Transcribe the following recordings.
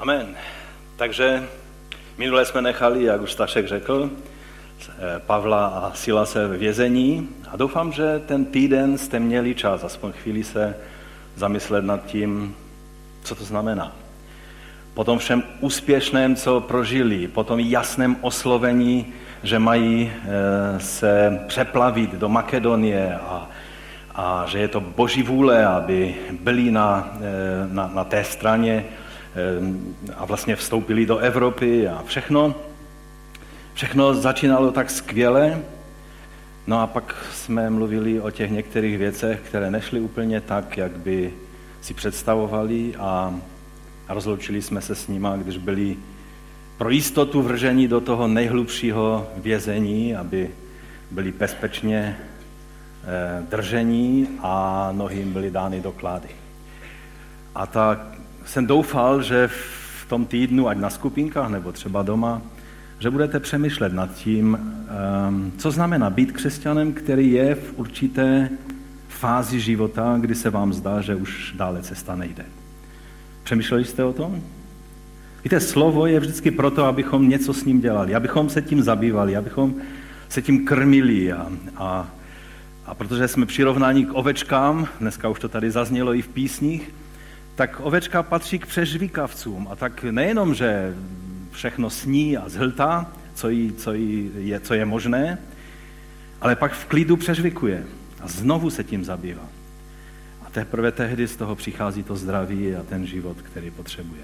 Amen. Takže minule jsme nechali, jak už Stašek řekl, eh, Pavla a Silase v vězení a doufám, že ten týden jste měli čas aspoň chvíli se zamyslet nad tím, co to znamená. Po tom všem úspěšném, co prožili, po tom jasném oslovení, že mají eh, se přeplavit do Makedonie a, a že je to boží vůle, aby byli na, eh, na, na té straně a vlastně vstoupili do Evropy a všechno. Všechno začínalo tak skvěle, no a pak jsme mluvili o těch některých věcech, které nešly úplně tak, jak by si představovali a rozloučili jsme se s nima, když byli pro jistotu vržení do toho nejhlubšího vězení, aby byli bezpečně eh, držení a nohy jim byly dány do klády. A tak jsem doufal, že v tom týdnu, ať na skupinkách nebo třeba doma, že budete přemýšlet nad tím, ehm, co znamená být křesťanem, který je v určité fázi života, kdy se vám zdá, že už dále cesta nejde. Přemýšleli jste o tom? Víte, slovo je vždycky proto, abychom něco s ním dělali, abychom se tím zabývali, abychom se tím krmili a, a, a protože jsme přirovnáni k ovečkám, dneska už to tady zaznělo i v písních, tak ovečka patří k přežvíkavcům a tak nejenom, že všechno sní a zhltá, co, jí, co, jí je, co je možné, ale pak v klidu přežvikuje a znovu se tím zabývá. A teprve tehdy z toho přichází to zdraví a ten život, který potřebuje.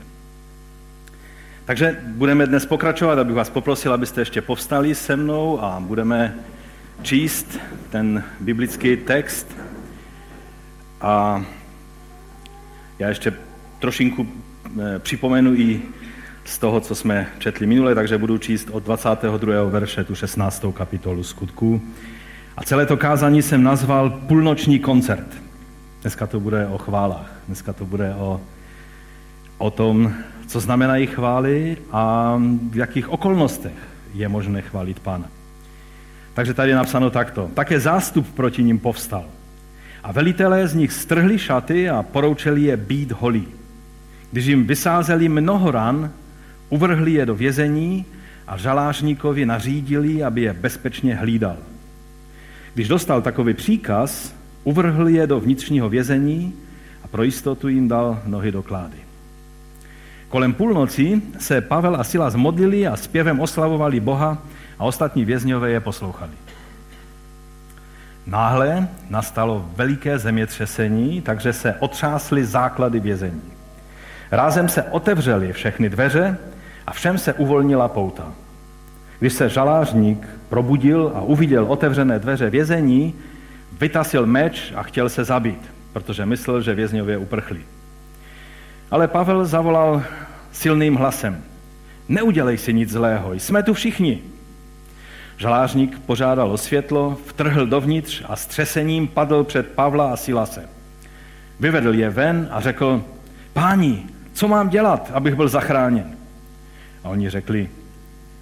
Takže budeme dnes pokračovat, abych vás poprosil, abyste ještě povstali se mnou a budeme číst ten biblický text. A já ještě trošinku eh, připomenu i z toho, co jsme četli minule, takže budu číst od 22. verše tu 16. kapitolu skutků. A celé to kázání jsem nazval Půlnoční koncert. Dneska to bude o chválách, dneska to bude o, o tom, co znamenají chvály a v jakých okolnostech je možné chválit Pána. Takže tady je napsáno takto. Také zástup proti ním povstal. A velitelé z nich strhli šaty a poroučeli je být holí. Když jim vysázeli mnoho ran, uvrhli je do vězení a žalářníkovi nařídili, aby je bezpečně hlídal. Když dostal takový příkaz, uvrhl je do vnitřního vězení a pro jistotu jim dal nohy do klády. Kolem půlnoci se Pavel a Sila zmodlili a zpěvem oslavovali Boha a ostatní vězňové je poslouchali. Náhle nastalo veliké zemětřesení, takže se otřásly základy vězení. Rázem se otevřely všechny dveře a všem se uvolnila pouta. Když se žalářník probudil a uviděl otevřené dveře vězení, vytasil meč a chtěl se zabít, protože myslel, že vězňově uprchli. Ale Pavel zavolal silným hlasem. Neudělej si nic zlého, jsme tu všichni. Žalářník požádal o světlo, vtrhl dovnitř a s třesením padl před Pavla a Silase. Vyvedl je ven a řekl, páni, co mám dělat, abych byl zachráněn? A oni řekli,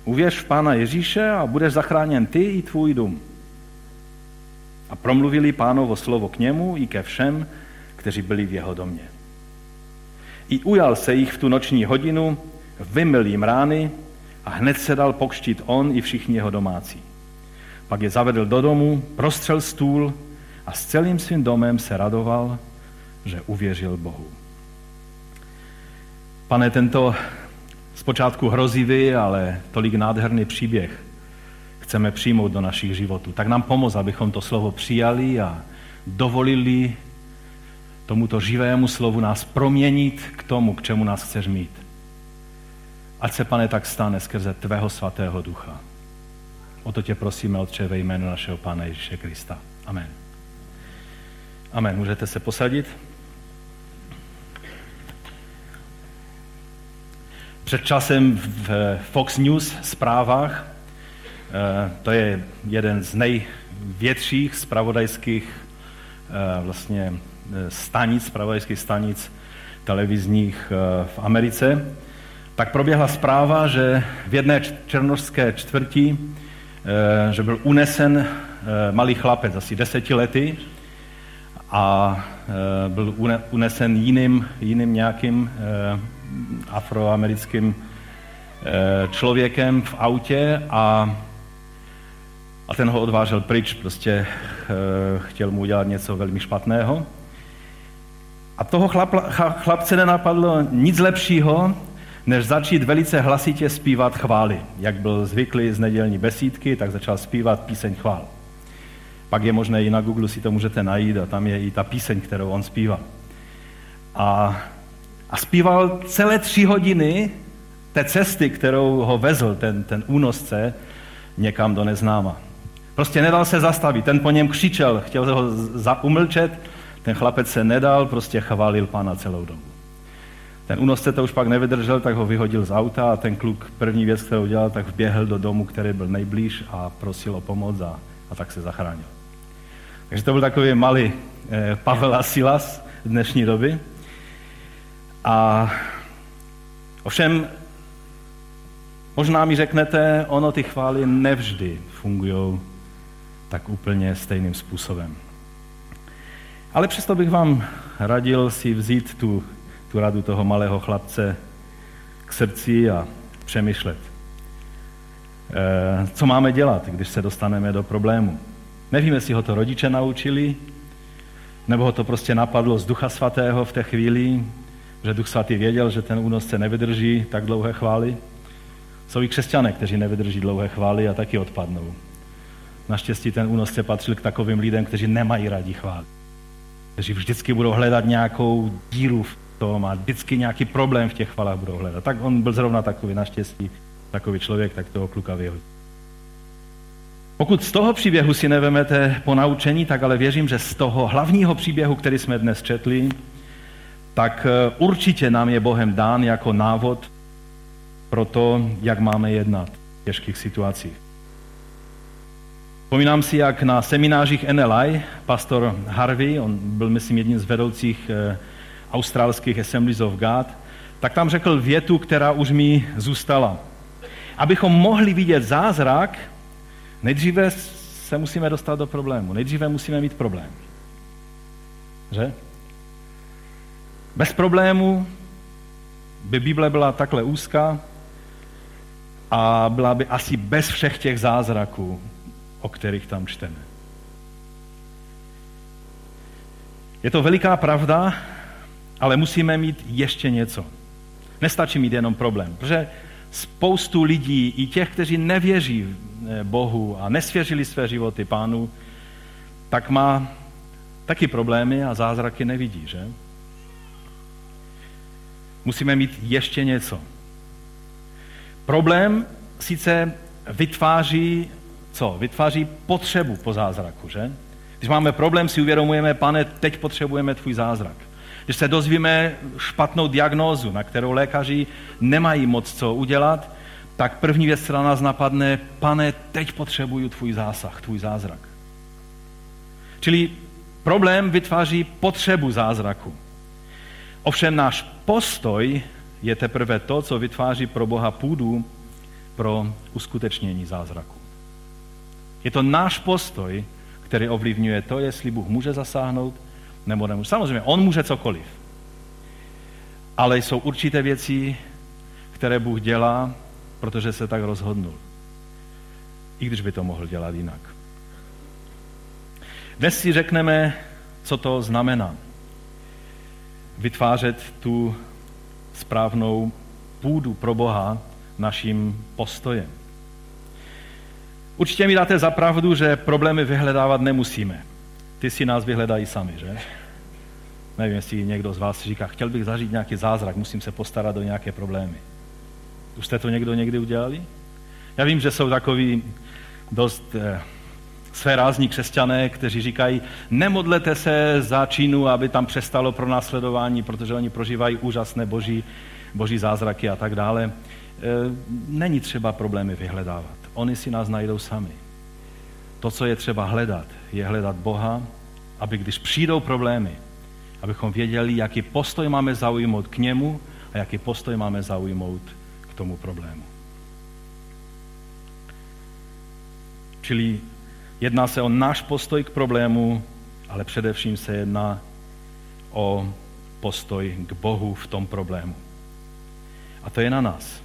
uvěř v Pána Ježíše a budeš zachráněn ty i tvůj dům. A promluvili pánovo slovo k němu i ke všem, kteří byli v jeho domě. I ujal se jich v tu noční hodinu, vymyl jim rány a hned se dal pokštit on i všichni jeho domácí. Pak je zavedl do domu, prostřel stůl a s celým svým domem se radoval, že uvěřil Bohu. Pane, tento zpočátku hrozivý, ale tolik nádherný příběh chceme přijmout do našich životů. Tak nám pomoz, abychom to slovo přijali a dovolili tomuto živému slovu nás proměnit k tomu, k čemu nás chceš mít. Ať se, pane, tak stane skrze tvého svatého ducha. O to tě prosíme, Otče, ve jménu našeho Pána Ježíše Krista. Amen. Amen. Můžete se posadit? Před časem v Fox News zprávách, eh, to je jeden z největších spravodajských eh, vlastně Eh, stanic, pravodajských stanic televizních v Americe, tak proběhla zpráva, že v jedné černožské čtvrti, eh, že byl unesen malý chlapec, asi deseti lety, a byl unesen jiným, jiným nějakým afroamerickým eh, člověkem v autě a, a ten ho odvážel pryč, prostě eh, chtěl mu udělat něco velmi špatného. A toho chlap, chlapce nenapadlo nic lepšího, než začít velice hlasitě zpívat chvály. Jak byl zvyklý z nedělní besídky, tak začal zpívat píseň chvál. Pak je možné i na Google si to můžete najít a tam je i ta píseň, kterou on zpívá. A, a zpíval celé tři hodiny té cesty, kterou ho vezl ten, ten únosce někam do neznáma. Prostě nedal se zastavit, ten po něm křičel, chtěl ho zaumlčet, ten chlapec se nedal, prostě chválil pána celou dobu. Ten únosce to už pak nevydržel, tak ho vyhodil z auta a ten kluk první věc, kterou udělal, tak vběhl do domu, který byl nejblíž a prosil o pomoc a, a tak se zachránil. Takže to byl takový malý eh, Pavel a Silas v dnešní doby. A ovšem, možná mi řeknete, ono ty chvály nevždy fungují tak úplně stejným způsobem. Ale přesto bych vám radil si vzít tu, tu radu toho malého chlapce k srdci a přemýšlet. E, co máme dělat, když se dostaneme do problému? Nevím, jestli ho to rodiče naučili, nebo ho to prostě napadlo z Ducha Svatého v té chvíli, že Duch Svatý věděl, že ten únosce nevydrží tak dlouhé chvály. Jsou i křesťané, kteří nevydrží dlouhé chvály a taky odpadnou. Naštěstí ten únosce patřil k takovým lidem, kteří nemají rádi chvály. Kteří vždycky budou hledat nějakou díru v tom a vždycky nějaký problém v těch chvalách budou hledat. Tak on byl zrovna takový, naštěstí, takový člověk, tak toho kluka vyhodí. Pokud z toho příběhu si nevemete po naučení, tak ale věřím, že z toho hlavního příběhu, který jsme dnes četli, tak eh, určitě nám je Bohem dán jako návod pro to, jak máme jednat v těžkých situacích. Vzpomínám si, jak na seminářích NLI pastor Harvey, on byl, myslím, jedním z vedoucích eh, australských Assemblies of God, tak tam řekl větu, která už mi zůstala. Abychom mohli vidět zázrak, nejdříve se musíme dostat do problému. Nejdříve musíme mít problém. Že? Bez problému by Bible byla takhle úzká a byla by asi bez všech těch zázraků, o kterých tam čteme. Je to veliká pravda, ale musíme mít ještě něco. Nestačí mít jenom problém, protože spoustu lidí, i těch, kteří nevěří eh, Bohu a nesvěřili své životy pánu, tak má taky problémy a zázraky nevidí, že? Musíme mít ještě něco. Problém sice vytváří co? Vytváří potřebu po zázraku, že? Když máme problém, si uvědomujeme, pane, teď potřebujeme tvůj zázrak. Když se dozvíme špatnou diagnózu, na kterou lékaři nemají moc co udělat, tak první věc, která nás napadne, pane, teď potřebuju tvůj zásah, tvůj zázrak. Čili problém vytváří potřebu zázraku. Ovšem náš postoj je teprve to, co vytváří pro Boha půdu pro uskutečnění zázraku. Je to náš postoj, který ovlivňuje to, jestli Bůh může zasáhnout nebo nemůže. Samozřejmě, on může cokoliv. Ale jsou určité věci, které Bůh dělá, protože se tak rozhodnul. I když by to mohl dělat jinak. Dnes si řekneme, co to znamená. Vytvářet tu správnou půdu pro Boha naším postojem. Určitě mi dáte za pravdu, že problémy vyhledávat nemusíme. Ty si nás vyhledají sami, že? Nevím, jestli někdo z vás říká, chtěl bych zažít nějaký zázrak, musím se postarat o nějaké problémy. Už jste to někdo někdy udělali? Já vím, že jsou takový dost eh, svérázní křesťané, kteří říkají, nemodlete se za Čínu, aby tam přestalo pro následování, protože oni prožívají úžasné boží, boží zázraky a tak dále. E, není třeba problémy vyhledávat. Oni si nás najdou sami. To, co je třeba hledat, je hledat Boha, aby když přijdou problémy, abychom věděli, jaký postoj máme zaujmout k němu a jaký postoj máme zaujmout k tomu problému. Čili jedná se o náš postoj k problému, ale především se jedná o postoj k Bohu v tom problému. A to je na nás.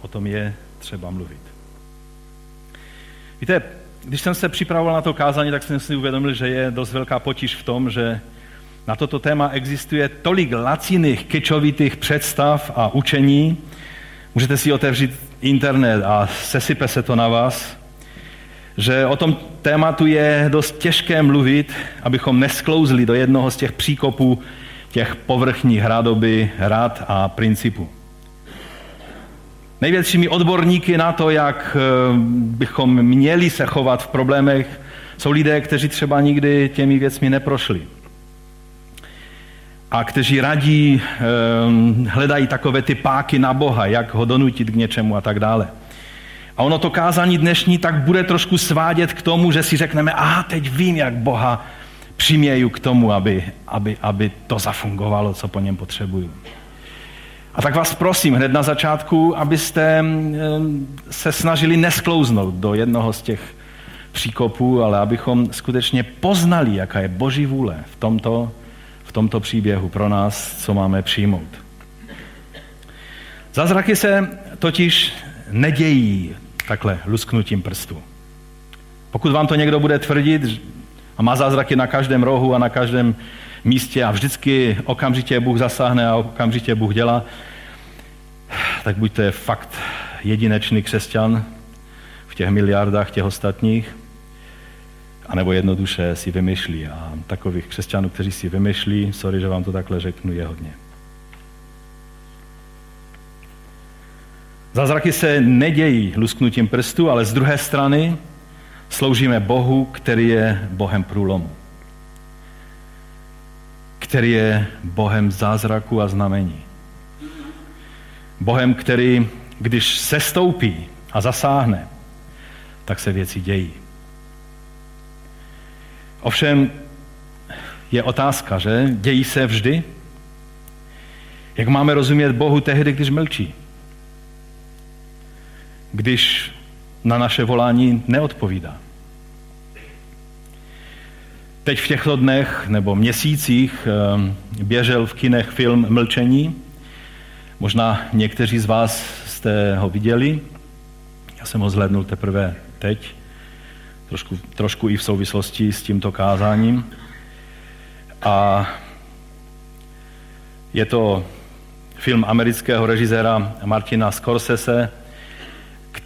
O tom je třeba mluvit. Víte, když jsem se připravoval na to kázání, tak jsem si uvědomil, že je dost velká potíž v tom, že na toto téma existuje tolik laciných, kečovitých představ a učení. Můžete si otevřít internet a sesype se to na vás, že o tom tématu je dost těžké mluvit, abychom nesklouzli do jednoho z těch příkopů těch povrchních rádoby, rád a principů. Největšími odborníky na to, jak eh, bychom měli se chovat v problémech, jsou lidé, kteří třeba nikdy těmi věcmi neprošli. A kteří radí, eh, hledají takové ty páky na Boha, jak ho donutit k něčemu a tak dále. A ono to kázání dnešní tak bude trošku svádět k tomu, že si řekneme, aha, teď vím, jak Boha přiměju k tomu, aby, aby, aby to zafungovalo, co po něm potřebuju. A tak vás prosím hned na začátku, abyste se snažili nesklouznout do jednoho z těch příkopů, ale abychom skutečně poznali, jaká je Boží vůle v tomto, v tomto příběhu pro nás, co máme přijmout. Zázraky se totiž nedějí takhle lusknutím prstu. Pokud vám to někdo bude tvrdit a má zázraky na každém rohu a na každém místě a vždycky okamžitě Bůh zasáhne a okamžitě Bůh dělá, tak buďte fakt jedinečný křesťan v těch miliardách těch ostatních, anebo jednoduše si vymyšlí. A takových křesťanů, kteří si vymyšlí, sorry, že vám to takhle řeknu, je hodně. Zázraky se nedějí lusknutím prstu, ale z druhé strany sloužíme Bohu, který je Bohem průlomu. Který je Bohem zázraku a znamení. Bohem, který, když se stoupí a zasáhne, tak se věci dějí. Ovšem je otázka, že? Dějí se vždy? Jak máme rozumět Bohu tehdy, když mlčí? Když na naše volání neodpovídá? Teď v těchto dnech nebo měsících ehm, běžel v kinech film Mlčení. Možná někteří z vás jste ho viděli. Já jsem ho zhlednul teprve teď, trošku, trošku i v souvislosti s tímto kázáním. A je to film amerického režiséra Martina Scorsese,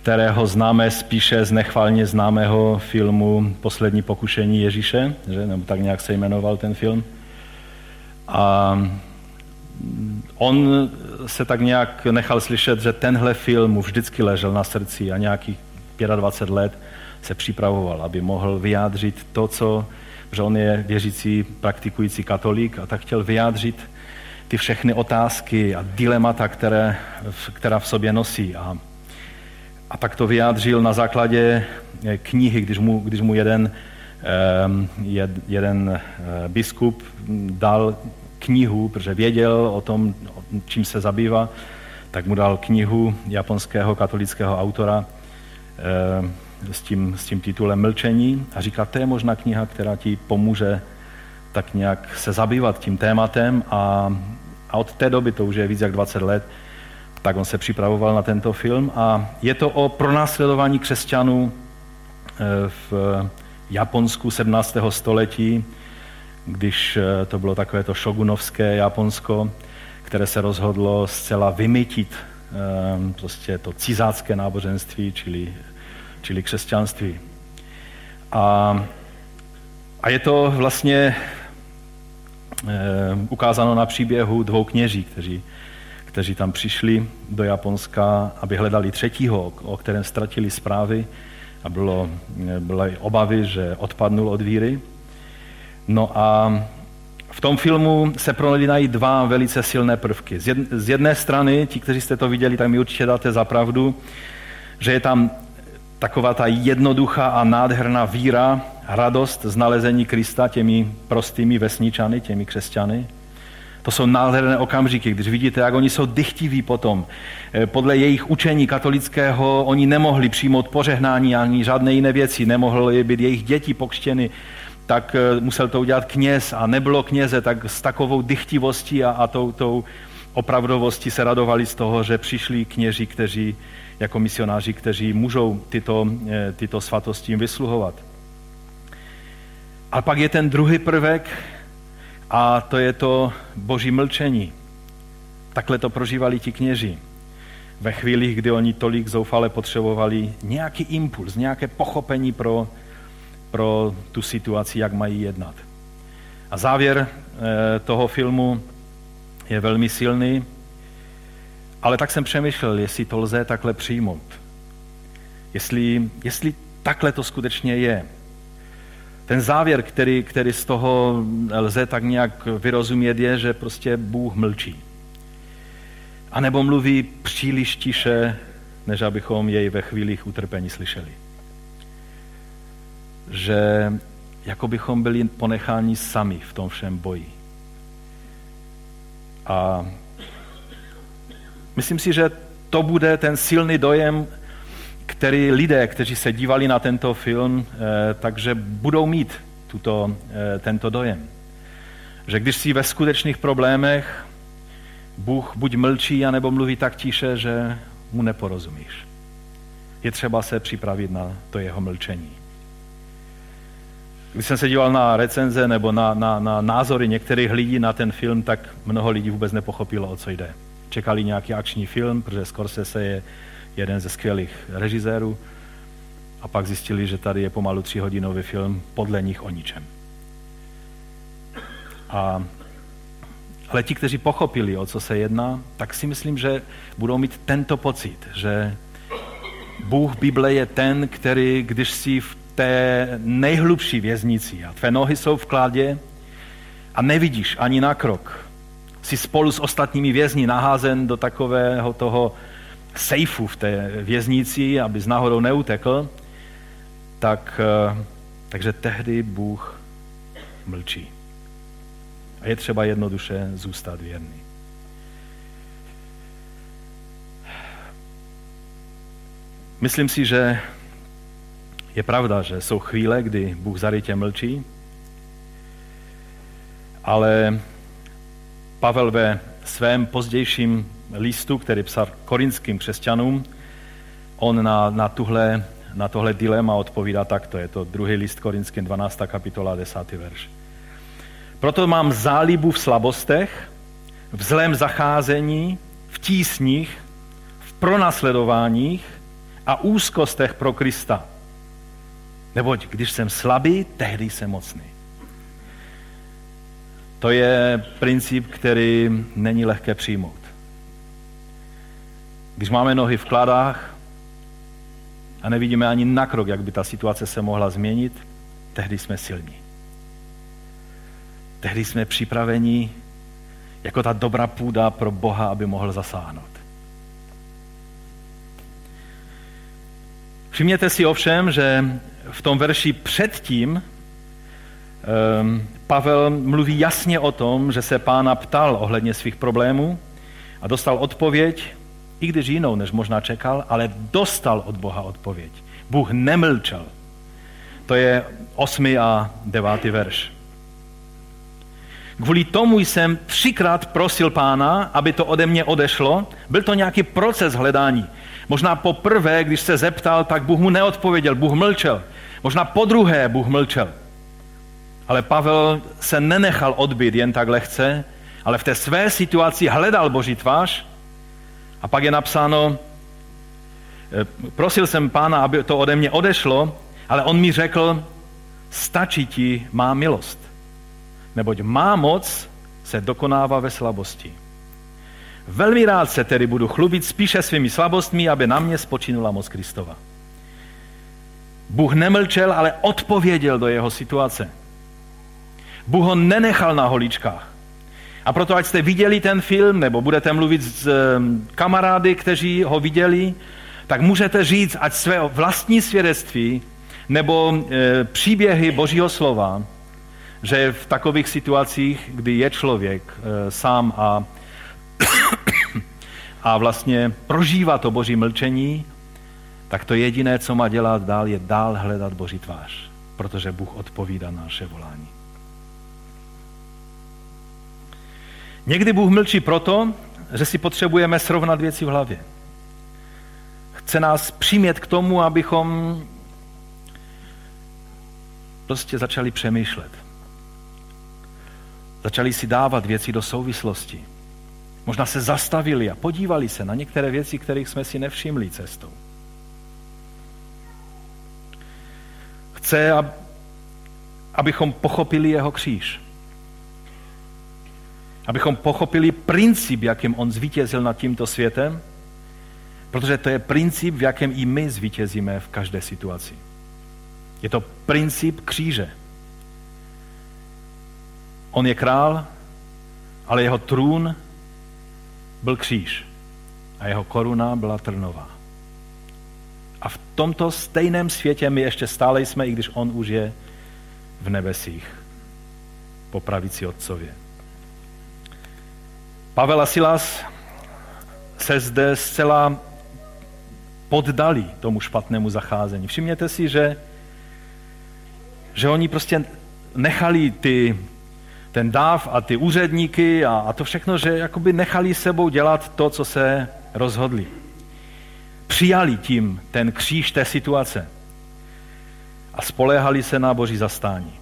kterého známe spíše z nechvalně známého filmu Poslední pokušení Ježíše, že? nebo tak nějak se jmenoval ten film. A on se tak nějak nechal slyšet, že tenhle film mu vždycky ležel na srdci a nějakých 25 let se připravoval, aby mohl vyjádřit to, co, že on je věřící, praktikující katolík a tak chtěl vyjádřit ty všechny otázky a dilemata, které, která v sobě nosí. A a tak to vyjádřil na základě eh, knihy, když mu, když mu jeden, ehm, jeden eh, biskup dal knihu, protože věděl o tom, čím se zabývá, tak mu dal knihu japonského katolického autora ehm, s tím, s tím titulem Mlčení. A říká, to je možná kniha, která ti pomůže tak nějak se zabývat tím tématem. A, a od té doby, to už je víc jak 20 let, tak on se připravoval na tento film a je to o pronásledování křesťanů eh, v Japonsku 17. století, když eh, to bylo takové to šogunovské Japonsko, které se rozhodlo zcela vymytit eh, prostě to cizácké náboženství, čili, čili křesťanství. A, a je to vlastně ukázáno na příběhu dvou kněží, kteří kteří tam přišli do Japonska, aby hledali třetího, o kterém ztratili zprávy a bylo, byly obavy, že odpadnul od víry. No a v tom filmu se prolínají dva velice silné prvky. Z jedné strany, ti, kteří jste to viděli, tak mi určitě dáte za pravdu, že je tam taková ta jednoduchá a nádherná víra, radost z nalezení Krista těmi prostými vesničany, těmi křesťany, to jsou nádherné okamžiky, když vidíte, jak oni jsou dychtiví potom. Eh, podle jejich učení katolického oni nemohli přijmout požehnání ani žádné jiné věci, nemohly být jejich děti pokštěny, tak eh, musel to udělat kněz a nebylo kněze, tak s takovou dychtivostí a, a tou, tou, opravdovosti se radovali z toho, že přišli kněži, kteří jako misionáři, kteří můžou tyto, eh, tyto svatosti jim vysluhovat. A pak je ten druhý prvek a to je to boží mlčení. Takhle to prožívali ti kněži. Ve chvílích, kdy oni tolik zoufale potřebovali nějaký impuls, nějaké pochopení pro, pro tu situaci, jak mají jednat. A závěr eh, toho filmu je velmi silný, ale tak jsem přemýšlel, jestli to lze takhle přijmout. Jestli, jestli takhle to skutečně je. Ten závěr, který, který z toho lze tak nějak vyrozumět, je, že prostě Bůh mlčí. A nebo mluví příliš tiše, než abychom jej ve chvílích utrpení slyšeli. Že jako bychom byli ponecháni sami v tom všem boji. A myslím si, že to bude ten silný dojem, který lidé, kteří se dívali na tento film, eh, takže budou mít tuto, eh, tento dojem. Že když jsi ve skutečných problémech, Bůh buď mlčí, anebo mluví tak tiše, že mu neporozumíš. Je třeba se připravit na to jeho mlčení. Když jsem se díval na recenze nebo na, na, na názory některých lidí na ten film, tak mnoho lidí vůbec nepochopilo, o co jde. Čekali nějaký akční film, protože Scorsese je jeden ze skvělých režisérů a pak zjistili, že tady je pomalu tříhodinový film podle nich o ničem. A, ale ti, kteří pochopili, o co se jedná, tak si myslím, že budou mít tento pocit, že Bůh Bible je ten, který, když si v té nejhlubší věznici a tvé nohy jsou v kládě a nevidíš ani na krok. Jsi spolu s ostatními vězni naházen do takového toho sejfu v té věznici, aby z náhodou neutekl, tak, eh, takže tehdy Bůh mlčí. A je třeba jednoduše zůstat věrný. Myslím si, že je pravda, že jsou chvíle, kdy Bůh zarytě mlčí, ale Pavel ve svém pozdějším listu, který psal korinským křesťanům, on na, na, tuhle, na tohle dilema odpovídá takto. Je to druhý list korinským, 12. kapitola, 10. verš. Proto mám zálibu v slabostech, v zlém zacházení, v tísních, v pronasledováních a úzkostech pro Krista – Neboť když jsem slabý, tehdy jsem mocný. To je princip, který není lehké přijmout. Když máme nohy v kladách a nevidíme ani na krok, jak by ta situace se mohla změnit, tehdy jsme silní. Tehdy jsme připraveni jako ta dobrá půda pro Boha, aby mohl zasáhnout. Všimněte si ovšem, že v tom verši předtím ehm, Pavel mluví jasně o tom, že se pána ptal ohledně svých problémů a dostal odpověď, i když jinou, než možná čekal, ale dostal od Boha odpověď. Bůh nemlčel. To je osmi a devátý verš. Kvůli tomu jsem třikrát prosil pána, aby to ode mě odešlo. Byl to nějaký proces hledání. Možná poprvé, když se zeptal, tak Bůh mu neodpověděl, Bůh mlčel. Možná po druhé Bůh mlčel. Ale Pavel se nenechal odbyt jen tak lehce, ale v té své situaci hledal Boží tvář a pak je napsáno, eh, prosil jsem pána, aby to ode mě odešlo, ale on mi řekl, stačí ti má milost, neboť má moc se dokonává ve slabosti. Velmi rád se tedy budu chlubit spíše svými slabostmi, aby na mě spočinula moc Kristova. Bůh nemlčel, ale odpověděl do jeho situace. Bůh ho nenechal na holičkách. A proto, ať jste viděli ten film, nebo budete mluvit s kamarády, kteří ho viděli, tak můžete říct, ať své vlastní svědectví nebo e, příběhy Božího slova, že v takových situacích, kdy je člověk e, sám a, a vlastně prožívá to Boží mlčení, tak to jediné, co má dělat dál, je dál hledat Boží tvář, protože Bůh odpovídá na naše volání. Někdy Bůh mlčí proto, že si potřebujeme srovnat věci v hlavě. Chce nás přimět k tomu, abychom prostě začali přemýšlet. Začali si dávat věci do souvislosti. Možná se zastavili a podívali se na některé věci, kterých jsme si nevšimli cestou. Chce, abychom pochopili jeho kříž. Abychom pochopili princip, jakým on zvítězil nad tímto světem, protože to je princip, v jakém i my zvítězíme v každé situaci. Je to princip kříže. On je král, ale jeho trůn byl kříž a jeho koruna byla trnová. A v tomto stejném světě my ještě stále jsme, i když on už je v nebesích po pravici Otcově. Pavel a Silas se zde zcela poddali tomu špatnému zacházení. Všimněte si, že, že oni prostě nechali ty, ten dáv a ty úředníky a, a to všechno, že jakoby nechali sebou dělat to, co se rozhodli. Přijali tím ten kříž té situace a spoléhali se na boží zastání.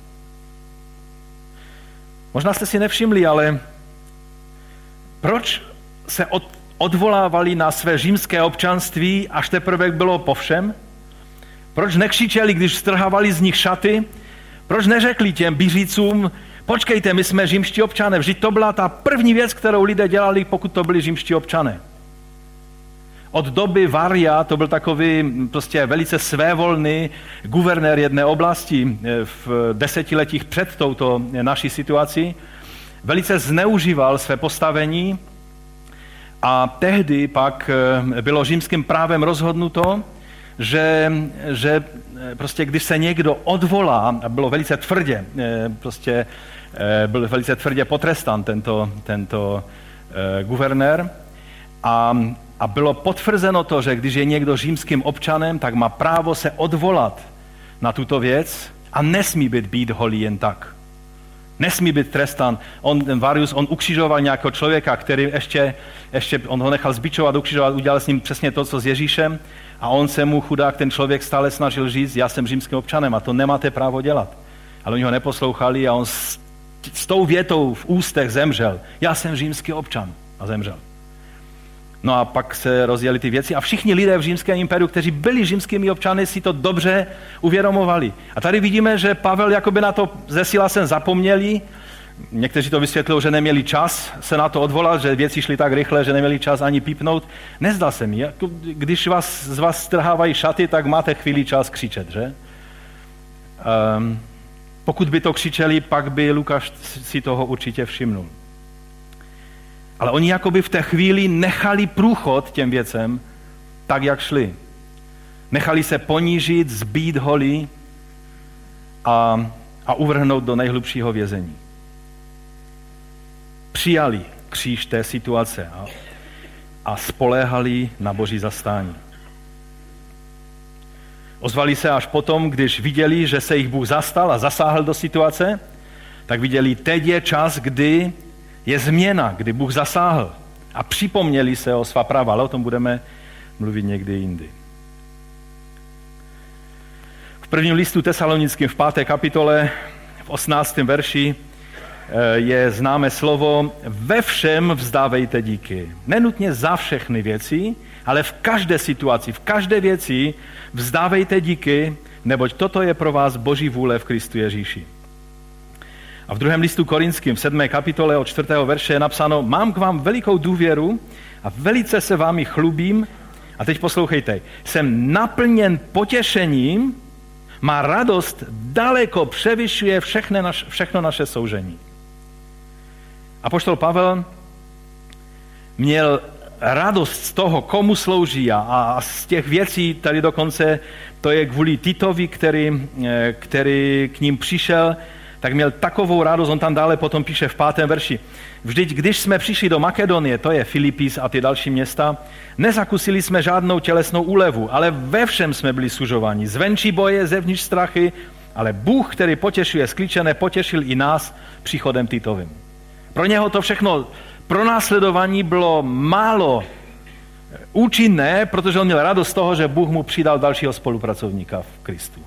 Možná jste si nevšimli, ale proč se od, odvolávali na své římské občanství, až teprve bylo po všem? Proč nekřičeli, když strhávali z nich šaty? Proč neřekli těm bířícům, počkejte, my jsme římští občané, vždyť to byla ta první věc, kterou lidé dělali, pokud to byli římští občané. Od doby Varia, to byl takový prostě velice svévolný guvernér jedné oblasti eh, v desetiletích před touto naší situací, velice zneužíval své postavení a tehdy pak eh, bylo římským právem rozhodnuto, že, že eh, prostě když se někdo odvolá, a bylo velice tvrdě, prostě byl velice tvrdě potrestán tento, tento guvernér, a a bylo potvrzeno to, že když je někdo římským občanem, tak má právo se odvolat na tuto věc a nesmí být být holý jen tak. Nesmí být trestan. On, ten Varius, on ukřižoval nějakého člověka, který ještě, ještě on ho nechal zbičovat, ukřižovat, udělal s ním přesně to, co s Ježíšem a on se mu, chudák, ten člověk stále snažil říct, já jsem římským občanem a to nemáte právo dělat. Ale oni ho neposlouchali a on s, s tou větou v ústech zemřel. Já jsem římský občan a zemřel. No a pak se rozjeli ty věci a všichni lidé v římském impériu, kteří byli římskými občany, si to dobře uvědomovali. A tady vidíme, že Pavel jakoby na to ze Silasem zapomněli, Někteří to vysvětlují, že neměli čas se na to odvolat, že věci šly tak rychle, že neměli čas ani pípnout. Nezdá se mi. Když vás, z vás strhávají šaty, tak máte chvíli čas křičet, že? Um, pokud by to křičeli, pak by Lukáš si toho určitě všimnul. Ale oni jakoby v té chvíli nechali průchod těm věcem tak, jak šli. Nechali se ponížit, zbít holí a, a uvrhnout do nejhlubšího vězení. Přijali kříž té situace a, a spoléhali na boží zastání. Ozvali se až potom, když viděli, že se jich Bůh zastal a zasáhl do situace, tak viděli, teď je čas, kdy je změna, kdy Bůh zasáhl a připomněli se o svá práva, ale o tom budeme mluvit někdy jindy. V prvním listu tesalonickém v páté kapitole v 18. verši eh, je známé slovo ve všem vzdávejte díky. Nenutně za všechny věci, ale v každé situaci, v každé věci vzdávejte díky, neboť toto je pro vás Boží vůle v Kristu Ježíši. A v druhém listu korinským, v sedmé kapitole od čtvrtého verše je napsáno, mám k vám velikou důvěru a velice se vámi chlubím. A teď poslouchejte, jsem naplněn potěšením, má radost daleko převyšuje všechno, naš, všechno naše soužení. A poštol Pavel měl radost z toho, komu slouží a, a z těch věcí, tady dokonce to je kvůli Titovi, který, eh, který k ním přišel, tak měl takovou radost, on tam dále potom píše v pátém verši. Vždyť, když jsme přišli do Makedonie, to je Filipis a ty další města, nezakusili jsme žádnou tělesnou úlevu, ale ve všem jsme byli sužováni. Zvenčí boje, zevnitř strachy, ale Bůh, který potěšuje skličené, potěšil i nás příchodem Titovým. Pro něho to všechno pro následování bylo málo účinné, protože on měl radost z toho, že Bůh mu přidal dalšího spolupracovníka v Kristu.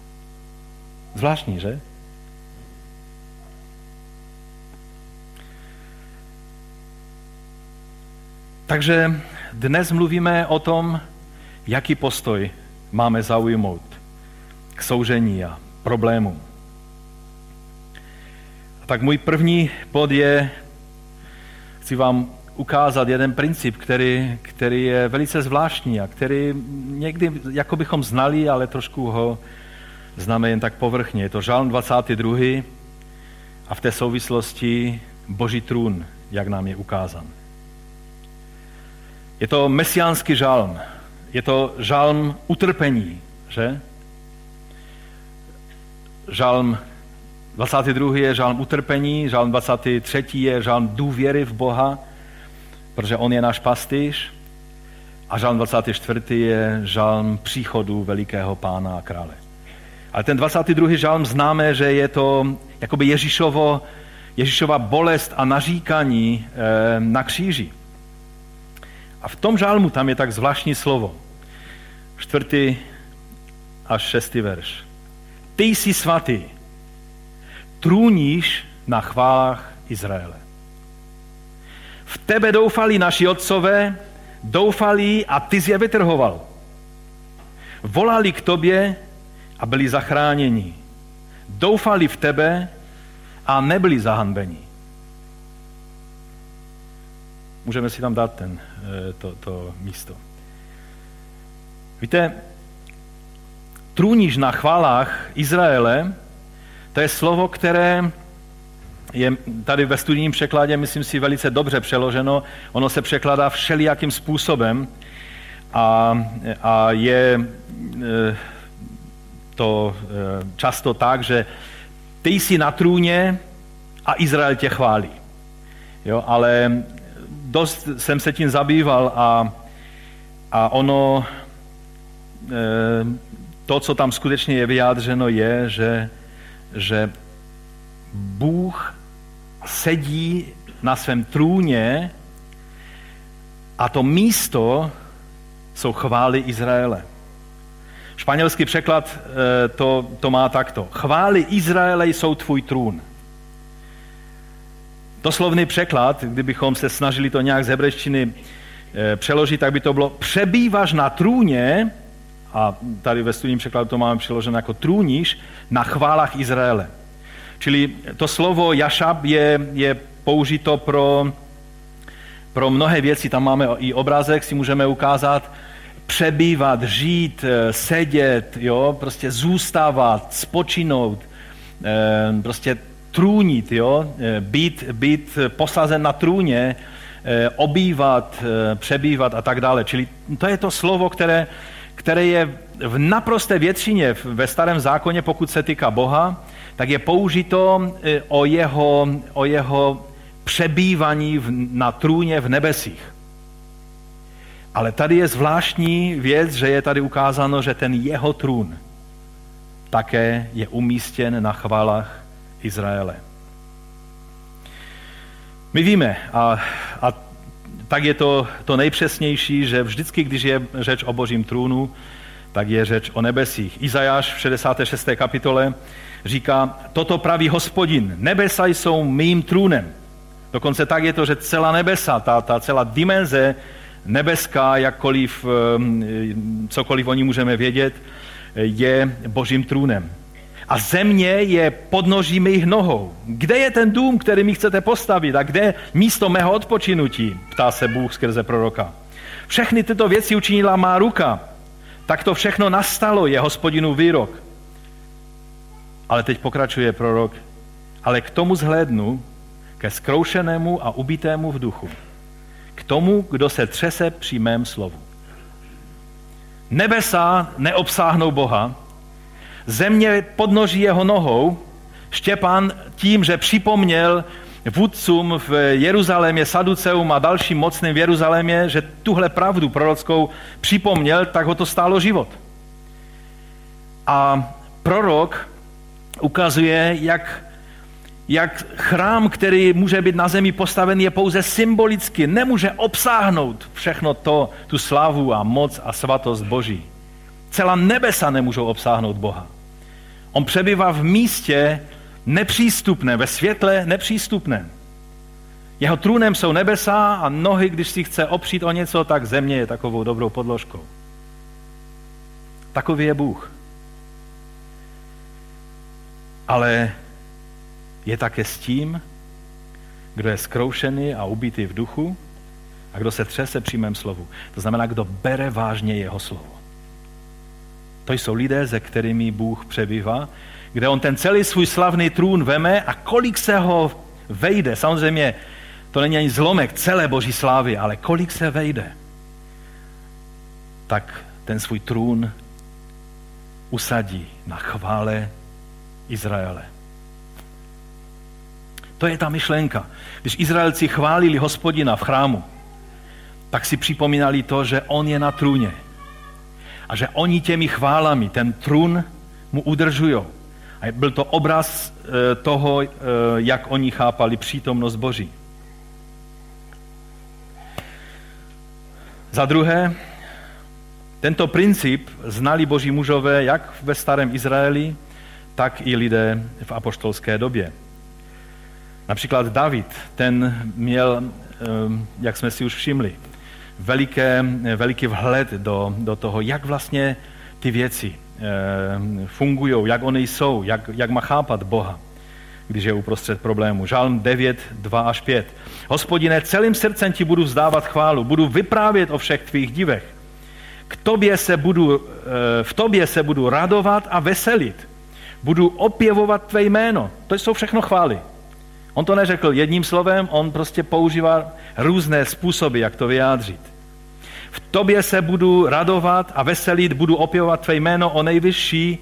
Zvláštní, že? Takže dnes mluvíme o tom, jaký postoj máme zaujmout k soužení a problémům. Tak můj první bod je, chci vám ukázat jeden princip, který, který je velice zvláštní a který někdy jako bychom znali, ale trošku ho známe jen tak povrchně. Je to žálm 22. a v té souvislosti Boží trůn, jak nám je ukázan. Je to mesiánský žálm. Je to žálm utrpení, že? Žálm 22. je žálm utrpení, žálm 23. je žálm důvěry v Boha, protože On je náš pastýř. A žálm 24. je žálm příchodu velikého pána a krále. Ale ten 22. žálm známe, že je to jakoby Ježíšovo, Ježíšova bolest a naříkaní eh, na kříži. A v tom žálmu tam je tak zvláštní slovo. Čtvrtý až šestý verš. Ty jsi svatý, trůníš na chválách Izraele. V tebe doufali naši otcové, doufali a ty jsi je vytrhoval. Volali k tobě a byli zachráněni. Doufali v tebe a nebyli zahanbeni. Můžeme si tam dát ten, eh, to, to místo. Víte, trůníš na chválách Izraele, to je slovo, které je tady ve studijním překladě, myslím si, velice dobře přeloženo. Ono se překládá všelijakým způsobem a, a je e, to e, často tak, že ty jsi na trůně a Izrael tě chválí. Jo, ale dost jsem se tím zabýval a, a ono, e, to, co tam skutečně je vyjádřeno, je, že, že Bůh sedí na svém trůně a to místo jsou chvály Izraele. Španělský překlad e, to, to má takto. Chvály Izraele jsou tvůj trůn. Doslovný překlad, kdybychom se snažili to nějak z hebrejštiny e, přeložit, tak by to bylo přebýváš na trůně, a tady ve studijním překladu to máme přeloženo jako trůníš, na chválách Izraele. Čili to slovo jašab je, je použito pro, pro mnohé věci. Tam máme i obrázek, si můžeme ukázat. Přebývat, žít, e, sedět, jo, prostě zůstávat, spočinout, e, prostě trůnit, jo? Eh, být, být posazen na trůně, eh, obývat, eh, přebývat a tak dále. Čili to je to slovo, které, které je v naprosté většině ve starém zákoně, pokud se týká Boha, tak je použito o jeho, o jeho přebývaní na trůně v nebesích. Ale tady je zvláštní věc, že je tady ukázáno, že ten jeho trůn také je umístěn na chvalách Izraele. My víme, a, a tak je to, to nejpřesnější, že vždycky, když je řeč o božím trůnu, tak je řeč o nebesích. Izajáš v 66. kapitole říká, toto praví hospodin, nebesa jsou mým trůnem. Dokonce tak je to, že celá nebesa, ta, ta celá dimenze nebeská, jakkoliv, ehm, cokoliv o ní můžeme vědět, je božím trůnem a země je podnoží mých nohou. Kde je ten dům, který mi chcete postavit a kde místo mého odpočinutí? Ptá se Bůh skrze proroka. Všechny tyto věci učinila má ruka. Tak to všechno nastalo, je hospodinu výrok. Ale teď pokračuje prorok. Ale k tomu zhlédnu, ke zkroušenému a ubitému v duchu. K tomu, kdo se třese při mém slovu. Nebesa neobsáhnou Boha, země podnoží jeho nohou. Štěpán tím, že připomněl vůdcům v Jeruzalémě, Saduceum a dalším mocným v Jeruzalémě, že tuhle pravdu prorockou připomněl, tak ho to stálo život. A prorok ukazuje, jak, jak chrám, který může být na zemi postaven, je pouze symbolicky, nemůže obsáhnout všechno to, tu slávu a moc a svatost Boží. Celá nebesa nemůžou obsáhnout Boha. On přebývá v místě nepřístupné, ve světle nepřístupném. Jeho trůnem jsou nebesa a nohy, když si chce opřít o něco, tak země je takovou dobrou podložkou. Takový je Bůh. Ale je také s tím, kdo je zkroušený a ubitý v duchu a kdo se třese při mém slovu. To znamená, kdo bere vážně jeho slovo. To jsou lidé, se kterými Bůh přebývá, kde on ten celý svůj slavný trůn veme a kolik se ho vejde. Samozřejmě to není ani zlomek celé boží slávy, ale kolik se vejde, tak ten svůj trůn usadí na chvále Izraele. To je ta myšlenka. Když Izraelci chválili hospodina v chrámu, tak si připomínali to, že on je na trůně. A že oni těmi chválami ten trůn mu udržují. A byl to obraz eh, toho, eh, jak oni chápali přítomnost Boží. Za druhé, tento princip znali boží mužové jak ve starém Izraeli, tak i lidé v apoštolské době. Například David, ten měl, ehm, jak jsme si už všimli, veliké, veliký vhled do, do toho, jak vlastně ty věci ehm, fungují, jak oni jsou, jak, jak má chápat Boha, když je uprostřed problému. Žálm 9, 2 až 5. Hospodine, celým srdcem ti budu vzdávat chválu, budu vyprávět o všech tvých divech. K tobě se budu, eh, v tobě se budu radovat a veselit. Budu opěvovat tvé jméno. To jsou všechno chvály. On to neřekl jedním slovem, on prostě používá různé způsoby, jak to vyjádřit. V tobě se budu radovat a veselit, budu opěvovat tvé jméno o nejvyšší,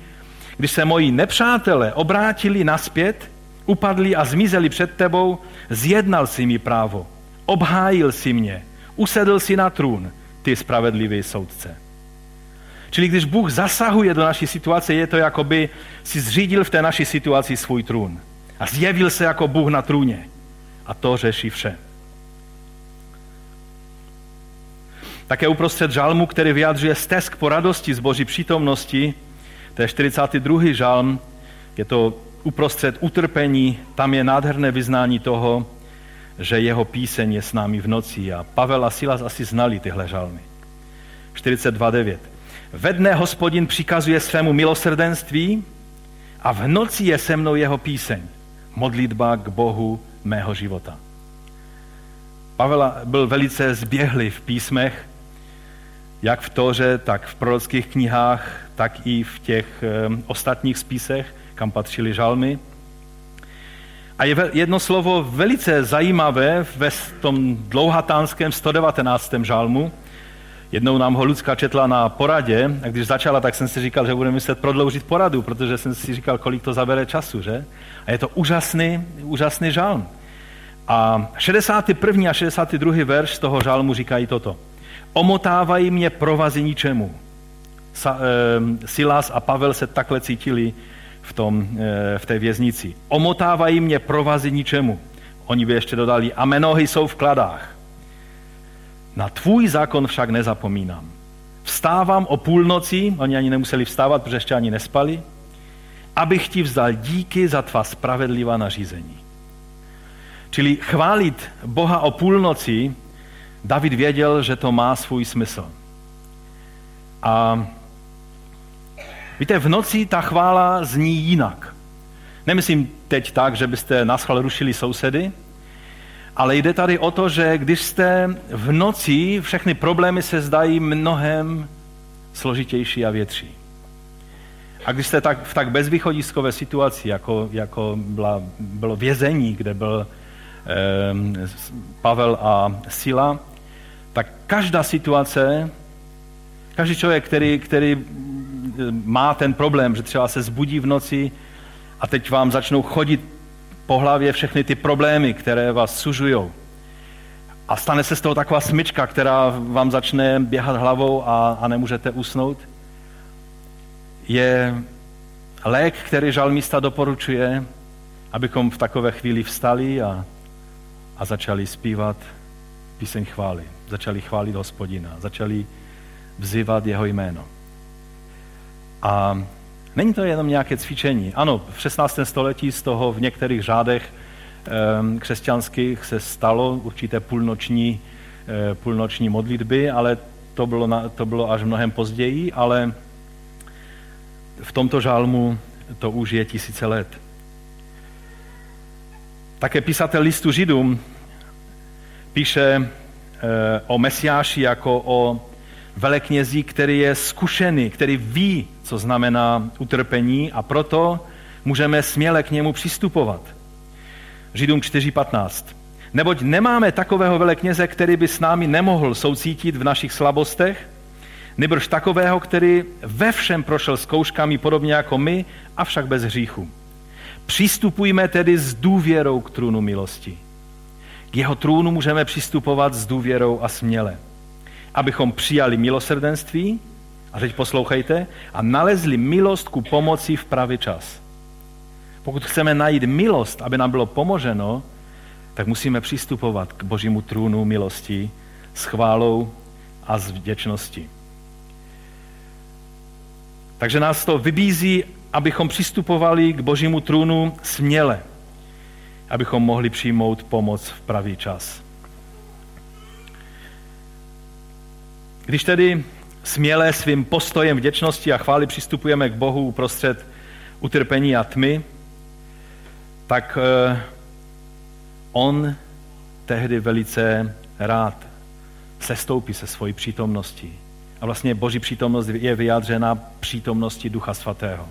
když se moji nepřátelé obrátili naspět, upadli a zmizeli před tebou, zjednal si mi právo, obhájil si mě, usedl si na trůn, ty spravedlivý soudce. Čili když Bůh zasahuje do naší situace, je to jako by si zřídil v té naší situaci svůj trůn. A zjevil se jako Bůh na trůně. A to řeší vše. Také uprostřed žalmu, který vyjadřuje stesk po radosti z boží přítomnosti, to je 42. žalm, je to uprostřed utrpení, tam je nádherné vyznání toho, že jeho píseň je s námi v noci. A Pavel a Silas asi znali tyhle žalmy. 42.9. Ve dne hospodin přikazuje svému milosrdenství a v noci je se mnou jeho píseň. Modlitba k Bohu mého života. Pavel byl velice zběhlý v písmech, jak v Toře, tak v prorockých knihách, tak i v těch ostatních spisech kam patřily žalmy. A je jedno slovo velice zajímavé ve tom dlouhatánském 119. žalmu. Jednou nám ho Lucka četla na poradě a když začala, tak jsem si říkal, že budeme muset prodloužit poradu, protože jsem si říkal, kolik to zabere času, že? A je to úžasný, úžasný žalm. A 61. a 62. verš toho žalmu říkají toto. Omotávají mě provazy ničemu. Sa, e, Silas a Pavel se takhle cítili v, tom, eh, v té věznici. Omotávají mě provazy ničemu. Oni by ještě dodali, a menohy jsou v kladách. Na tvůj zákon však nezapomínám. Vstávám o půlnoci, oni ani nemuseli vstávat, protože ještě ani nespali, abych ti vzdal díky za tvá spravedlivá nařízení. Čili chválit Boha o půlnoci, David věděl, že to má svůj smysl. A Víte, v noci ta chvála zní jinak. Nemyslím teď tak, že byste naschval rušili sousedy, ale jde tady o to, že když jste v noci, všechny problémy se zdají mnohem složitější a větší. A když jste tak, v tak bezvýchodiskové situaci, jako, jako byla, bylo vězení, kde byl eh, Pavel a Sila, tak každá situace, každý člověk, který, který má ten problém, že třeba se zbudí v noci a teď vám začnou chodit po hlavě všechny ty problémy, které vás sužují. A stane se z toho taková smyčka, která vám začne běhat hlavou a, a nemůžete usnout. Je lék, který žalmista doporučuje, abychom v takové chvíli vstali a, a začali zpívat píseň chvály. Začali chválit hospodina, začali vzývat jeho jméno. A není to jenom nějaké cvičení. Ano, v 16. století z toho v některých řádech křesťanských se stalo určité půlnoční, eh, půlnoční modlitby, ale to bylo, na, to bylo až mnohem později, ale v tomto žálmu to už je tisíce let. Také písatel listu Židům píše e, o Mesiáši jako o veleknězí, který je zkušený, který ví, co znamená utrpení a proto můžeme směle k němu přistupovat. Židům 4.15. Neboť nemáme takového velekněze, který by s námi nemohl soucítit v našich slabostech, nebož takového, který ve všem prošel zkouškami podobně jako my, avšak bez hříchu. Přistupujme tedy s důvěrou k trůnu milosti. K jeho trůnu můžeme přistupovat s důvěrou a směle. Abychom přijali milosrdenství, a teď poslouchejte, a nalezli milost ku pomoci v pravý čas. Pokud chceme najít milost, aby nám bylo pomoženo, tak musíme přistupovat k božímu trůnu milosti s chválou a s vděčností. Takže nás to vybízí, abychom přistupovali k božímu trůnu směle, abychom mohli přijmout pomoc v pravý čas. Když tedy směle svým postojem vděčnosti a chvály přistupujeme k Bohu uprostřed utrpení a tmy, tak eh, on tehdy velice rád sestoupí se svojí přítomností. A vlastně boží přítomnost je vyjádřena přítomnosti Ducha Svatého.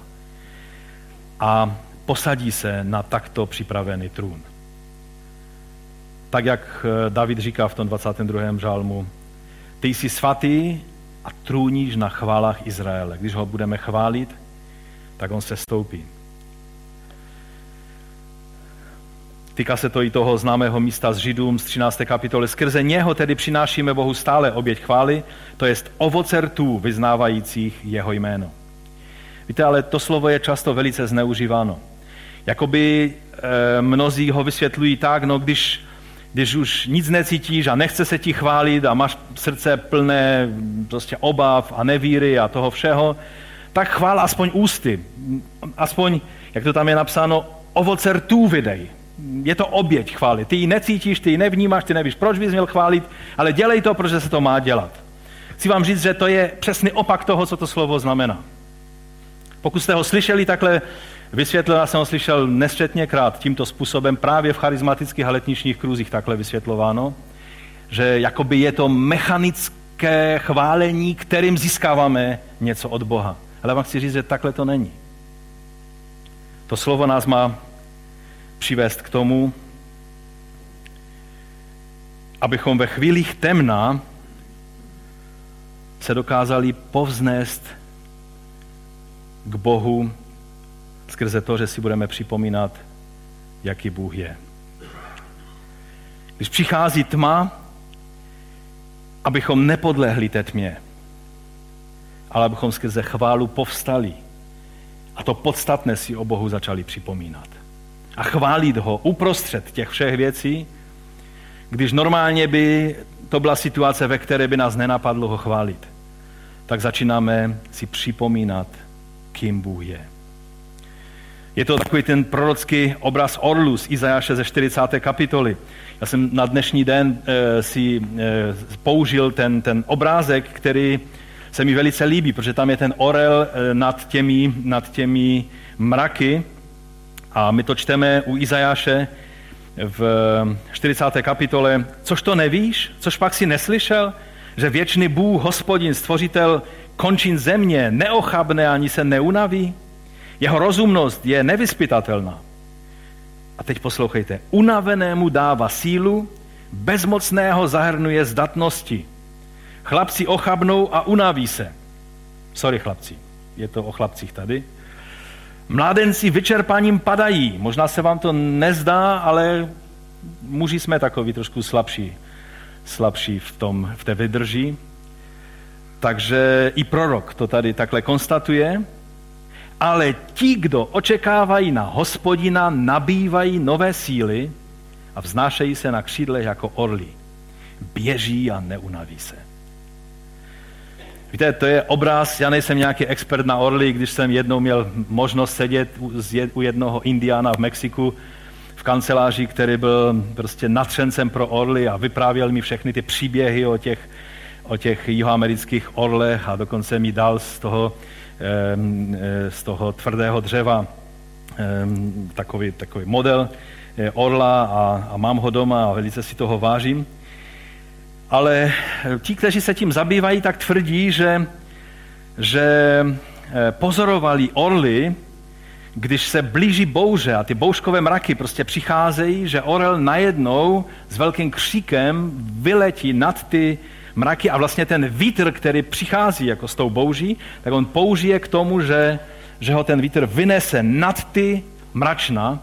A posadí se na takto připravený trůn. Tak, jak eh, David říká v tom 22. žálmu, ty jsi svatý a trůníš na chválách Izraele. Když ho budeme chválit, tak on se stoupí. Týká se to i toho známého místa z Židům z 13. kapitoly. Skrze něho tedy přinášíme Bohu stále oběť chvály, to jest ovoce rtů vyznávajících jeho jméno. Víte, ale to slovo je často velice zneužíváno. Jakoby e, mnozí ho vysvětlují tak, no když, když už nic necítíš a nechce se ti chválit a máš srdce plné prostě obav a nevíry a toho všeho, tak chvál aspoň ústy. Aspoň, jak to tam je napsáno, ovoce rtů vydej je to oběť chvály. Ty ji necítíš, ty ji nevnímáš, ty nevíš, proč bys měl chválit, ale dělej to, protože se to má dělat. Chci vám říct, že to je přesný opak toho, co to slovo znamená. Pokud jste ho slyšeli takhle vysvětleno, jsem ho slyšel nesčetněkrát tímto způsobem právě v charismatických a letničních kruzích takhle vysvětlováno, že jakoby je to mechanické chválení, kterým získáváme něco od Boha. Ale vám chci říct, že takhle to není. To slovo nás má přivést k tomu, abychom ve chvílích temna se dokázali povznést k Bohu skrze to, že si budeme připomínat, jaký Bůh je. Když přichází tma, abychom nepodlehli té tmě, ale abychom skrze chválu povstali a to podstatné si o Bohu začali připomínat a chválit ho uprostřed těch všech věcí, když normálně by to byla situace, ve které by nás nenapadlo ho chválit, tak začínáme si připomínat, kým Bůh je. Je to takový ten prorocký obraz orlu z Izajáše ze 40. kapitoly. Já jsem na dnešní den e, si e, použil ten, ten obrázek, který se mi velice líbí, protože tam je ten orel e, nad těmi, nad těmi mraky a my to čteme u Izajáše v 40. kapitole. Což to nevíš? Což pak si neslyšel? Že věčný Bůh, hospodin, stvořitel končin země, neochabne ani se neunaví? Jeho rozumnost je nevyspytatelná. A teď poslouchejte. Unavenému dává sílu, bezmocného zahrnuje zdatnosti. Chlapci ochabnou a unaví se. Sorry chlapci, je to o chlapcích tady. Mládenci vyčerpaním padají. Možná se vám to nezdá, ale muži jsme takový trošku slabší, slabší v, tom, v té vydrži. Takže i prorok to tady takhle konstatuje. Ale ti, kdo očekávají na hospodina, nabývají nové síly a vznášejí se na křídlech jako orly. Běží a neunaví se. Víte, to je obraz, já nejsem nějaký expert na orly, když jsem jednou měl možnost sedět u jednoho indiána v Mexiku v kanceláři, který byl prostě natřencem pro orly a vyprávěl mi všechny ty příběhy o těch, o těch jihoamerických orlech a dokonce mi dal z toho, z toho tvrdého dřeva takový, takový model eh, orla a, a mám ho doma a velice si toho vážím. Ale ti, kteří se tím zabývají, tak tvrdí, že, že eh, pozorovali orly, když se blíží bouře a ty bouřkové mraky prostě přicházejí, že orel najednou s velkým kříkem vyletí nad ty mraky a vlastně ten vítr, který přichází jako s tou bouří, tak on použije k tomu, že, že ho ten vítr vynese nad ty mračna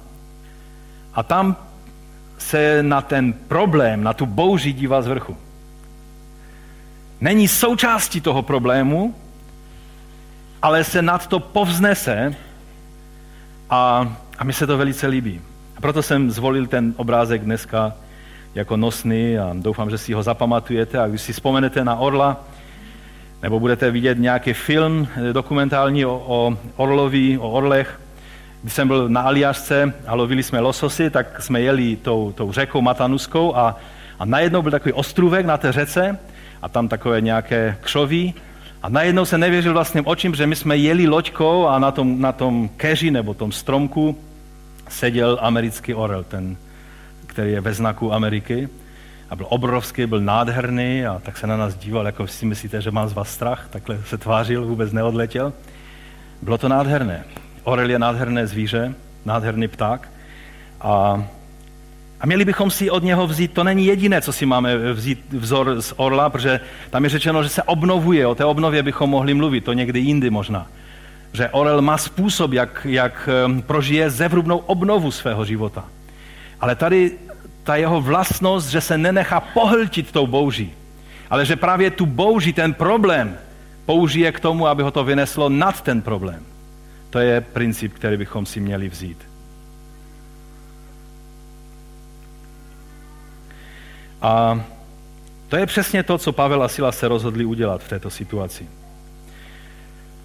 a tam se na ten problém, na tu bouři dívá z vrchu není součástí toho problému, ale se nad to povznese a, a mi se to velice líbí. A proto jsem zvolil ten obrázek dneska jako nosný a doufám, že si ho zapamatujete a když si vzpomenete na Orla, nebo budete vidět nějaký film dokumentální o, o Orlovi, o Orlech, když jsem byl na Aliasce a lovili jsme lososy, tak jsme jeli tou, tou řekou Matanuskou a, a najednou byl takový ostrůvek na té řece a tam takové nějaké křoví. A najednou se nevěřil vlastním očím, že my jsme jeli loďkou a na tom, na tom keři nebo tom stromku seděl americký orel, ten, který je ve znaku Ameriky. A byl obrovský, byl nádherný a tak se na nás díval, jako si myslíte, že mám z vás strach, takhle se tvářil, vůbec neodletěl. Bylo to nádherné. Orel je nádherné zvíře, nádherný pták. A a měli bychom si od něho vzít, to není jediné, co si máme vzít vzor z orla, protože tam je řečeno, že se obnovuje, o té obnově bychom mohli mluvit, to někdy jindy možná. Že orel má způsob, jak, jak prožije zevrubnou obnovu svého života. Ale tady ta jeho vlastnost, že se nenechá pohltit tou bouří, ale že právě tu bouří, ten problém, použije k tomu, aby ho to vyneslo nad ten problém. To je princip, který bychom si měli vzít. A to je přesně to, co Pavel a Sila se rozhodli udělat v této situaci.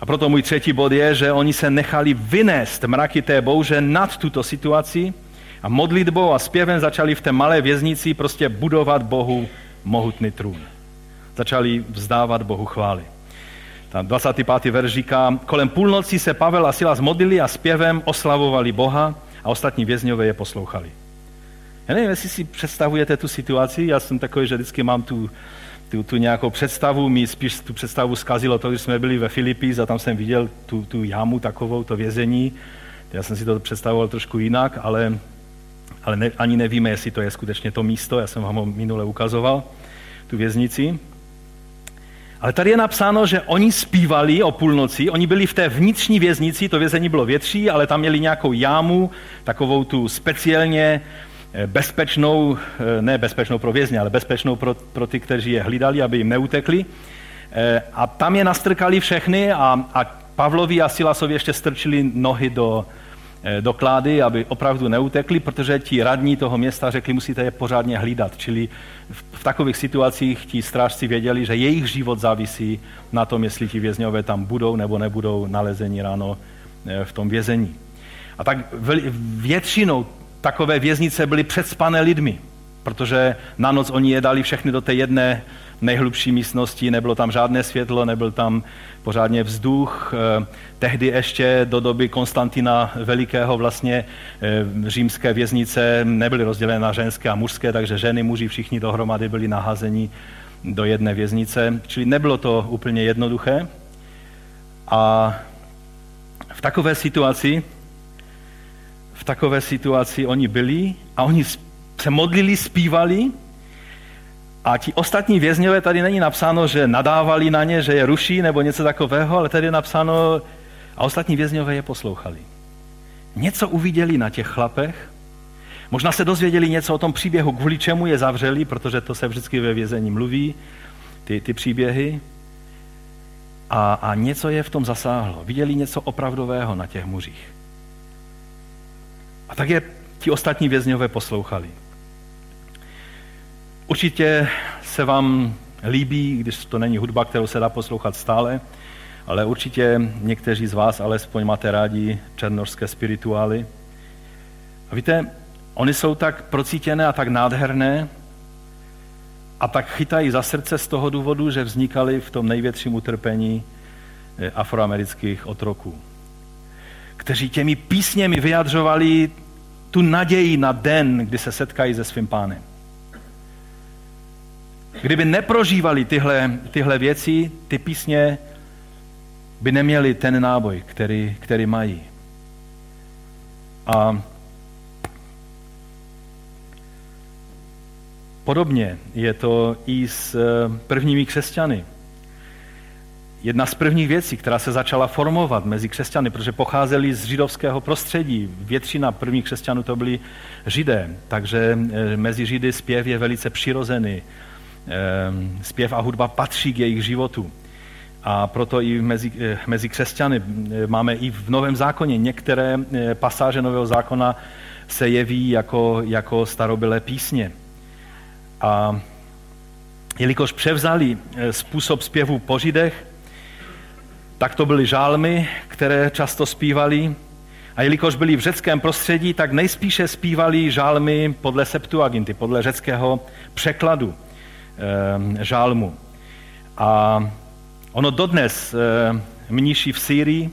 A proto můj třetí bod je, že oni se nechali vynést mraky té bouře nad tuto situaci a modlitbou a zpěvem začali v té malé věznici prostě budovat Bohu mohutný trůn. Začali vzdávat Bohu chvály. Ta 25. verš říká, kolem půlnoci se Pavel a Sila zmodlili a zpěvem oslavovali Boha a ostatní vězňové je poslouchali. Já nevím, jestli si představujete tu situaci, já jsem takový, že vždycky mám tu, tu, tu nějakou představu, mi spíš tu představu zkazilo to, když jsme byli ve Filipích a tam jsem viděl tu, tu jámu takovou, to vězení. Já jsem si to představoval trošku jinak, ale, ale ne, ani nevíme, jestli to je skutečně to místo, já jsem vám ho minule ukazoval, tu věznici. Ale tady je napsáno, že oni zpívali o půlnoci, oni byli v té vnitřní věznici, to vězení bylo větší, ale tam měli nějakou jámu, takovou tu speciálně Eh, bezpečnou, eh, ne bezpečnou pro vězně, ale bezpečnou pro, pro ty, kteří je hlídali, aby jim neutekli. Eh, a tam je nastrkali všechny a, a Pavlovi a Silasovi ještě strčili nohy do, do klády, aby opravdu neutekli, protože ti radní toho města řekli, musíte je pořádně hlídat. Čili v, takových situacích ti strážci věděli, že jejich život závisí na tom, jestli ti vězňové tam budou nebo nebudou nalezeni ráno v tom vězení. A tak většinou takové věznice byly předspané lidmi, protože na noc oni je dali všechny do té jedné nejhlubší místnosti, nebylo tam žádné světlo, nebyl tam pořádně vzduch. Eh, tehdy ještě do doby Konstantina Velikého vlastně eh, římské věznice nebyly rozdělené na ženské a mužské, takže ženy, muži všichni dohromady byli nahazeni do jedné věznice, čili nebylo to úplně jednoduché. A v takové situaci v takové situaci oni byli a oni se modlili, zpívali a ti ostatní vězňové, tady není napsáno, že nadávali na ně, že je ruší nebo něco takového, ale tady je napsáno, a ostatní vězňové je poslouchali. Něco uviděli na těch chlapech, možná se dozvěděli něco o tom příběhu, kvůli čemu je zavřeli, protože to se vždycky ve vězení mluví, ty, ty příběhy. a, a něco je v tom zasáhlo. Viděli něco opravdového na těch muřích. A tak je ti ostatní vězňové poslouchali. Určitě se vám líbí, když to není hudba, kterou se dá poslouchat stále, ale určitě někteří z vás alespoň máte rádi černožské spirituály. A víte, oni jsou tak procítěné a tak nádherné a tak chytají za srdce z toho důvodu, že vznikali v tom největším utrpení eh, afroamerických otroků, kteří těmi písněmi vyjadřovali tu naději na den, kdy se setkají se svým pánem. Kdyby neprožívali tyhle, tyhle věci, ty písně by neměli ten náboj, který, který mají. A podobně je to i s eh, prvními křesťany. Jedna z prvních věcí, která se začala formovat mezi křesťany, protože pocházeli z židovského prostředí, většina prvních křesťanů to byli židé, takže eh, mezi židy zpěv je velice přirozený. Ehm, zpěv a hudba patří k jejich životu. A proto i mezi, eh, mezi křesťany eh, máme i v Novém zákoně některé eh, pasáže Nového zákona se jeví jako, jako starobylé písně. A jelikož převzali způsob zpěvu po židech, tak to byly žálmy, které často zpívali. A jelikož byli v řeckém prostředí, tak nejspíše zpívali žálmy podle Septuaginty, podle řeckého překladu žálmu. A Ono dodnes eh, mniši v Sýrii,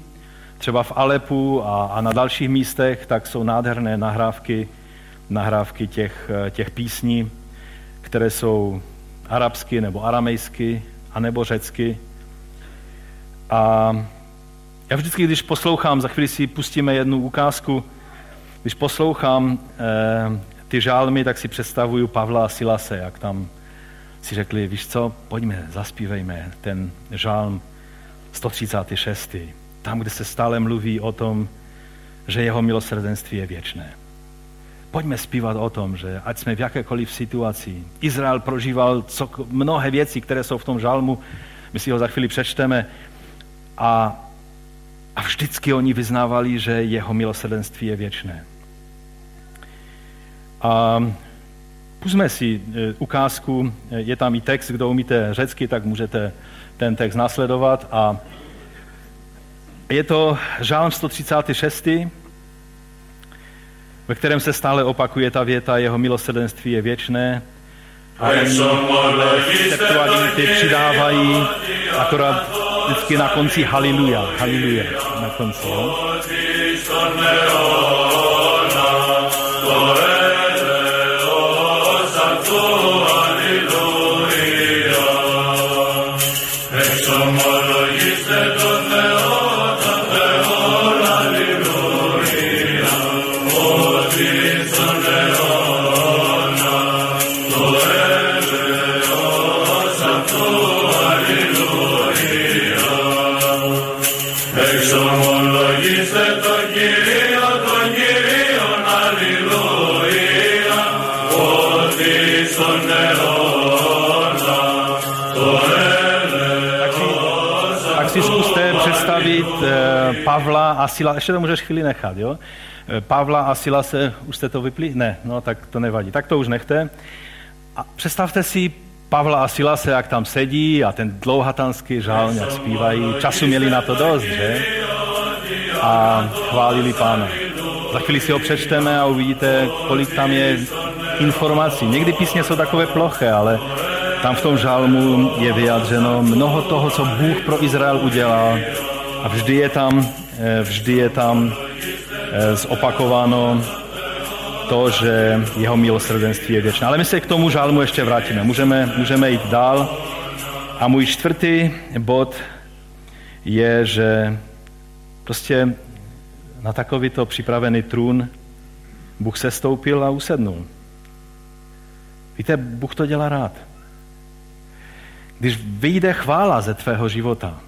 třeba v Alepu a, a na dalších místech, tak jsou nádherné nahrávky, nahrávky těch, eh, těch písní, které jsou arabsky nebo aramejsky, anebo řecky. A já vždycky, když poslouchám, za chvíli si pustíme jednu ukázku, když poslouchám eh, ty žálmy, tak si představuju Pavla a Silase, jak tam si řekli, víš co, pojďme, zaspívejme ten žálm 136. Tam, kde se stále mluví o tom, že jeho milosrdenství je věčné. Pojďme zpívat o tom, že ať jsme v jakékoliv situaci. Izrael prožíval co, mnohé věci, které jsou v tom žalmu, my si ho za chvíli přečteme, a, a vždycky oni vyznávali, že jeho milosrdenství je věčné. A Pusme si e, ukázku, e, je tam i text, kdo umíte řecky, tak můžete ten text nasledovat. A je to žálm 136, ve kterém se stále opakuje ta věta, jeho milosrdenství je věčné. A septuaginty přidávají akorát vždycky na konci haleluja, haleluja na konci. Jo? Pavla a Sila, ještě to můžeš chvíli nechat, jo? Eh, Pavla a Sila se, už jste to vypli? Ne, no tak to nevadí. Tak to už nechte. A představte si Pavla a Sila se, jak tam sedí a ten dlouhatanský žál jak zpívají. Času měli na to dost, že? A chválili pána. Za chvíli si ho přečteme a uvidíte, kolik tam je informací. Někdy písně jsou takové ploché, ale tam v tom žalmu je vyjádřeno mnoho toho, co Bůh pro Izrael udělal a vždy je tam, eh, vždy je tam eh, zopakováno to, že jeho milosrdenství je věčné. Ale my se k tomu žálmu ještě vrátíme. Můžeme, můžeme jít dál. A můj čtvrtý bod je, že prostě na takovýto připravený trůn Bůh se stoupil a usednul. Víte, Bůh to dělá rád. Když vyjde chvála ze tvého života,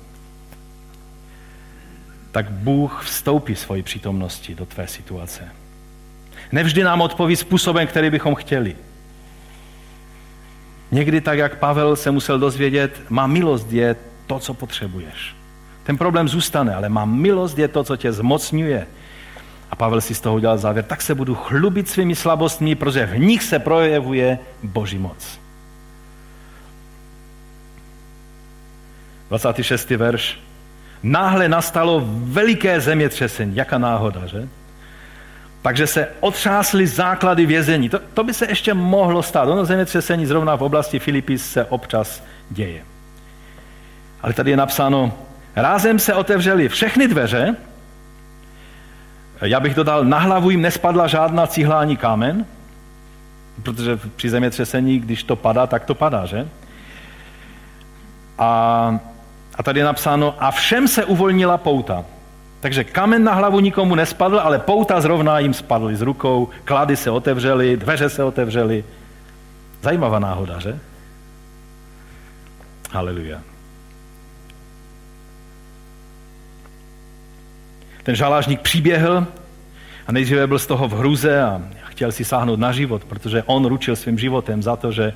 tak Bůh vstoupí svoji přítomnosti do tvé situace. Nevždy nám odpoví způsobem, který bychom chtěli. Někdy tak, jak Pavel se musel dozvědět, má milost je to, co potřebuješ. Ten problém zůstane, ale má milost je to, co tě zmocňuje. A Pavel si z toho udělal závěr, tak se budu chlubit svými slabostmi, protože v nich se projevuje Boží moc. 26. verš. Náhle nastalo veliké zemětřesení. Jaká náhoda, že? Takže se otřásly základy vězení. To, to by se ještě mohlo stát. Ono zemětřesení zrovna v oblasti Filipis se občas děje. Ale tady je napsáno, rázem se otevřely všechny dveře, já bych dodal, na hlavu jim nespadla žádná cihla ani kámen, protože při zemětřesení, když to padá, tak to padá, že? A, a tady je napsáno, a všem se uvolnila pouta. Takže kamen na hlavu nikomu nespadl, ale pouta zrovna jim spadly z rukou, klady se otevřely, dveře se otevřely. Zajímavá náhoda, že? Haleluja. Ten žalážník přiběhl a nejdříve byl z toho v hruze a chtěl si sáhnout na život, protože on ručil svým životem za to, že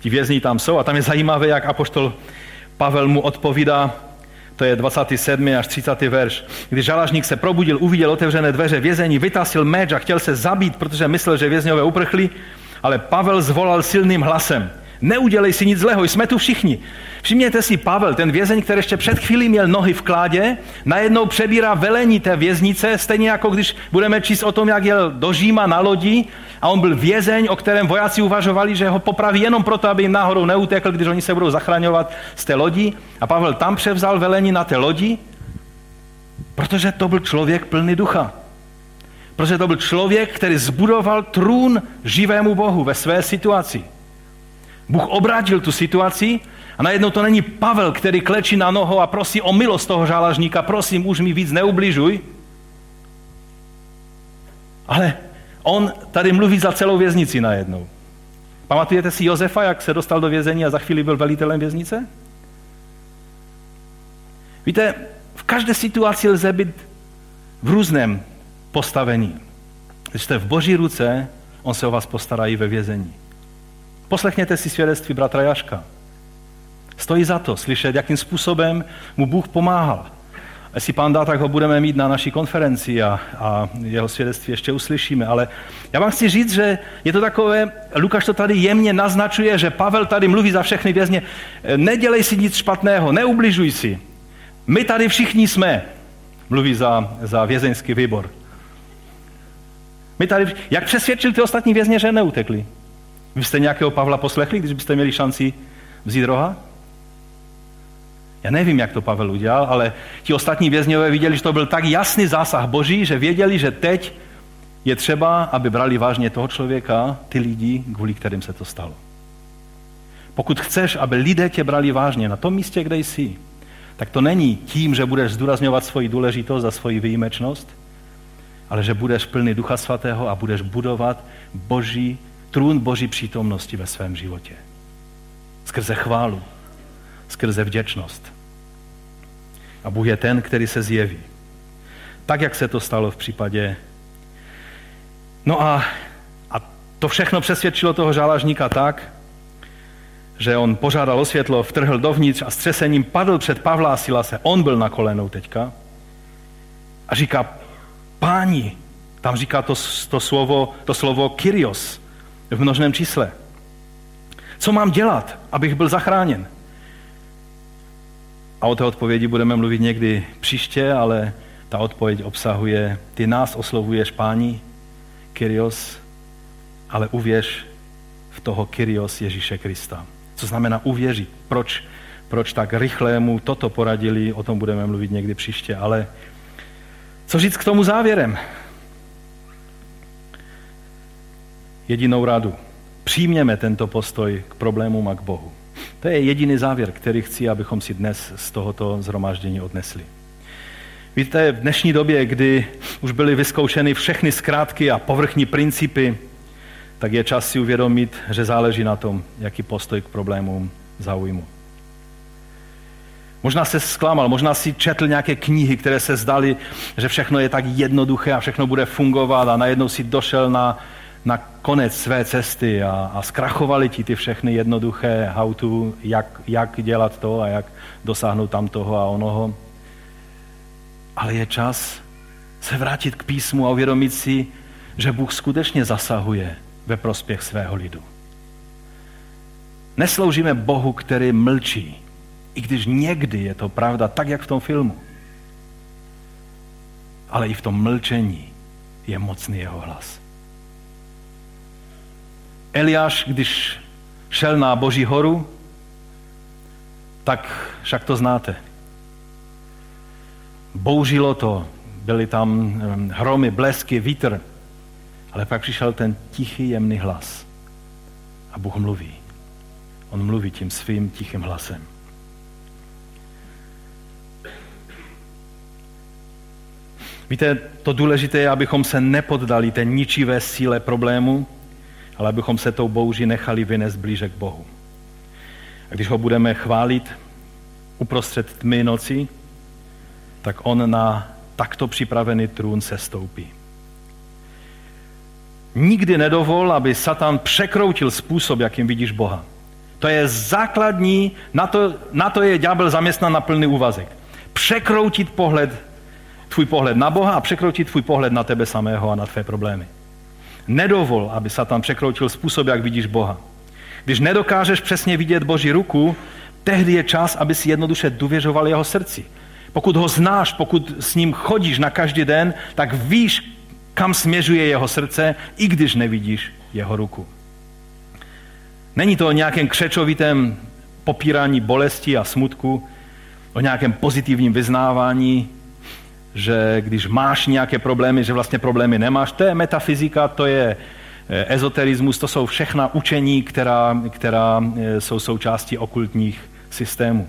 ti vězni tam jsou. A tam je zajímavé, jak apoštol Pavel mu odpovídá, to je 27. až 30. verš. Když žalažník se probudil, uviděl otevřené dveře vězení, vytasil meč a chtěl se zabít, protože myslel, že vězňové uprchli, ale Pavel zvolal silným hlasem. Neudělej si nic zlého, jsme tu všichni. Všimněte si, Pavel, ten vězeň, který ještě před chvílí měl nohy v kládě, najednou přebírá velení té věznice, stejně jako když budeme číst o tom, jak jel do Říma na lodi a on byl vězeň, o kterém vojáci uvažovali, že ho popraví jenom proto, aby jim náhodou neutekl, když oni se budou zachraňovat z té lodi. A Pavel tam převzal velení na té lodi, protože to byl člověk plný ducha. Protože to byl člověk, který zbudoval trůn živému Bohu ve své situaci. Bůh obrátil tu situaci a najednou to není Pavel, který klečí na noho a prosí o milost toho žálažníka, prosím, už mi víc neubližuj. Ale on tady mluví za celou věznici najednou. Pamatujete si Josefa, jak se dostal do vězení a za chvíli byl velitelem věznice? Víte, v každé situaci lze být v různém postavení. Když jste v boží ruce, on se o vás postará i ve vězení. Poslechněte si svědectví bratra Jaška. Stojí za to slyšet, jakým způsobem mu Bůh pomáhal. Jestli pán dá, tak ho budeme mít na naší konferenci a, a jeho svědectví ještě uslyšíme. Ale já vám chci říct, že je to takové, Lukáš to tady jemně naznačuje, že Pavel tady mluví za všechny vězně, nedělej si nic špatného, neubližuj si. My tady všichni jsme, mluví za, za vězeňský výbor. My tady, jak přesvědčil ty ostatní vězně, že neutekli? Vy jste nějakého Pavla poslechli, když byste měli šanci vzít roha? Já nevím, jak to Pavel udělal, ale ti ostatní vězňové viděli, že to byl tak jasný zásah Boží, že věděli, že teď je třeba, aby brali vážně toho člověka, ty lidi, kvůli kterým se to stalo. Pokud chceš, aby lidé tě brali vážně na tom místě, kde jsi, tak to není tím, že budeš zdůrazňovat svoji důležitost a svoji výjimečnost, ale že budeš plný Ducha Svatého a budeš budovat Boží trůn Boží přítomnosti ve svém životě. Skrze chválu, skrze vděčnost. A Bůh je ten, který se zjeví. Tak, jak se to stalo v případě. No a, a to všechno přesvědčilo toho žálažníka tak, že on požádal o světlo, vtrhl dovnitř a střesením padl před Pavla a Silase. On byl na kolenou teďka. A říká, páni, tam říká to, to, slovo, to slovo Kyrios, v množném čísle. Co mám dělat, abych byl zachráněn? A o té odpovědi budeme mluvit někdy příště, ale ta odpověď obsahuje, ty nás oslovuješ, páni, Kyrios, ale uvěř v toho Kyrios Ježíše Krista. Co znamená uvěřit? Proč, proč tak rychle mu toto poradili, o tom budeme mluvit někdy příště, ale co říct k tomu závěrem? Jedinou radu. Přijměme tento postoj k problémům a k Bohu. To je jediný závěr, který chci, abychom si dnes z tohoto zhromáždění odnesli. Víte, v dnešní době, kdy už byly vyzkoušeny všechny zkrátky a povrchní principy, tak je čas si uvědomit, že záleží na tom, jaký postoj k problémům zaujmu. Možná se zklamal, možná si četl nějaké knihy, které se zdaly, že všechno je tak jednoduché a všechno bude fungovat a najednou si došel na na konec své cesty a, a zkrachovaly ti ty všechny jednoduché how to, jak, jak dělat to a jak dosáhnout tam toho a onoho. ale je čas se vrátit k písmu a uvědomit si, že Bůh skutečně zasahuje ve prospěch svého lidu. Nesloužíme Bohu, který mlčí, i když někdy je to pravda, tak jak v tom filmu. Ale i v tom mlčení je mocný jeho hlas. Eliáš, když šel na Boží horu, tak však to znáte. Bouřilo to, byly tam hromy, blesky, vítr, ale pak přišel ten tichý, jemný hlas. A Bůh mluví. On mluví tím svým tichým hlasem. Víte, to důležité je, abychom se nepoddali té ničivé síle problému, ale abychom se tou bouří nechali vynést blíže k Bohu. A když ho budeme chválit uprostřed tmy noci, tak on na takto připravený trůn se stoupí. Nikdy nedovol, aby Satan překroutil způsob, jakým vidíš Boha. To je základní, na to, na to je ďábel zaměstnan na plný úvazek. Překroutit pohled, tvůj pohled na Boha a překroutit tvůj pohled na tebe samého a na tvé problémy. Nedovol, aby Satan překroutil způsob, jak vidíš Boha. Když nedokážeš přesně vidět Boží ruku, tehdy je čas, aby si jednoduše důvěřoval jeho srdci. Pokud ho znáš, pokud s ním chodíš na každý den, tak víš, kam směřuje jeho srdce, i když nevidíš jeho ruku. Není to o nějakém křečovitém popírání bolesti a smutku, o nějakém pozitivním vyznávání, že když máš nějaké problémy, že vlastně problémy nemáš. To je metafyzika, to je eh, ezoterismus, to jsou všechna učení, která, která eh, jsou součástí okultních systémů.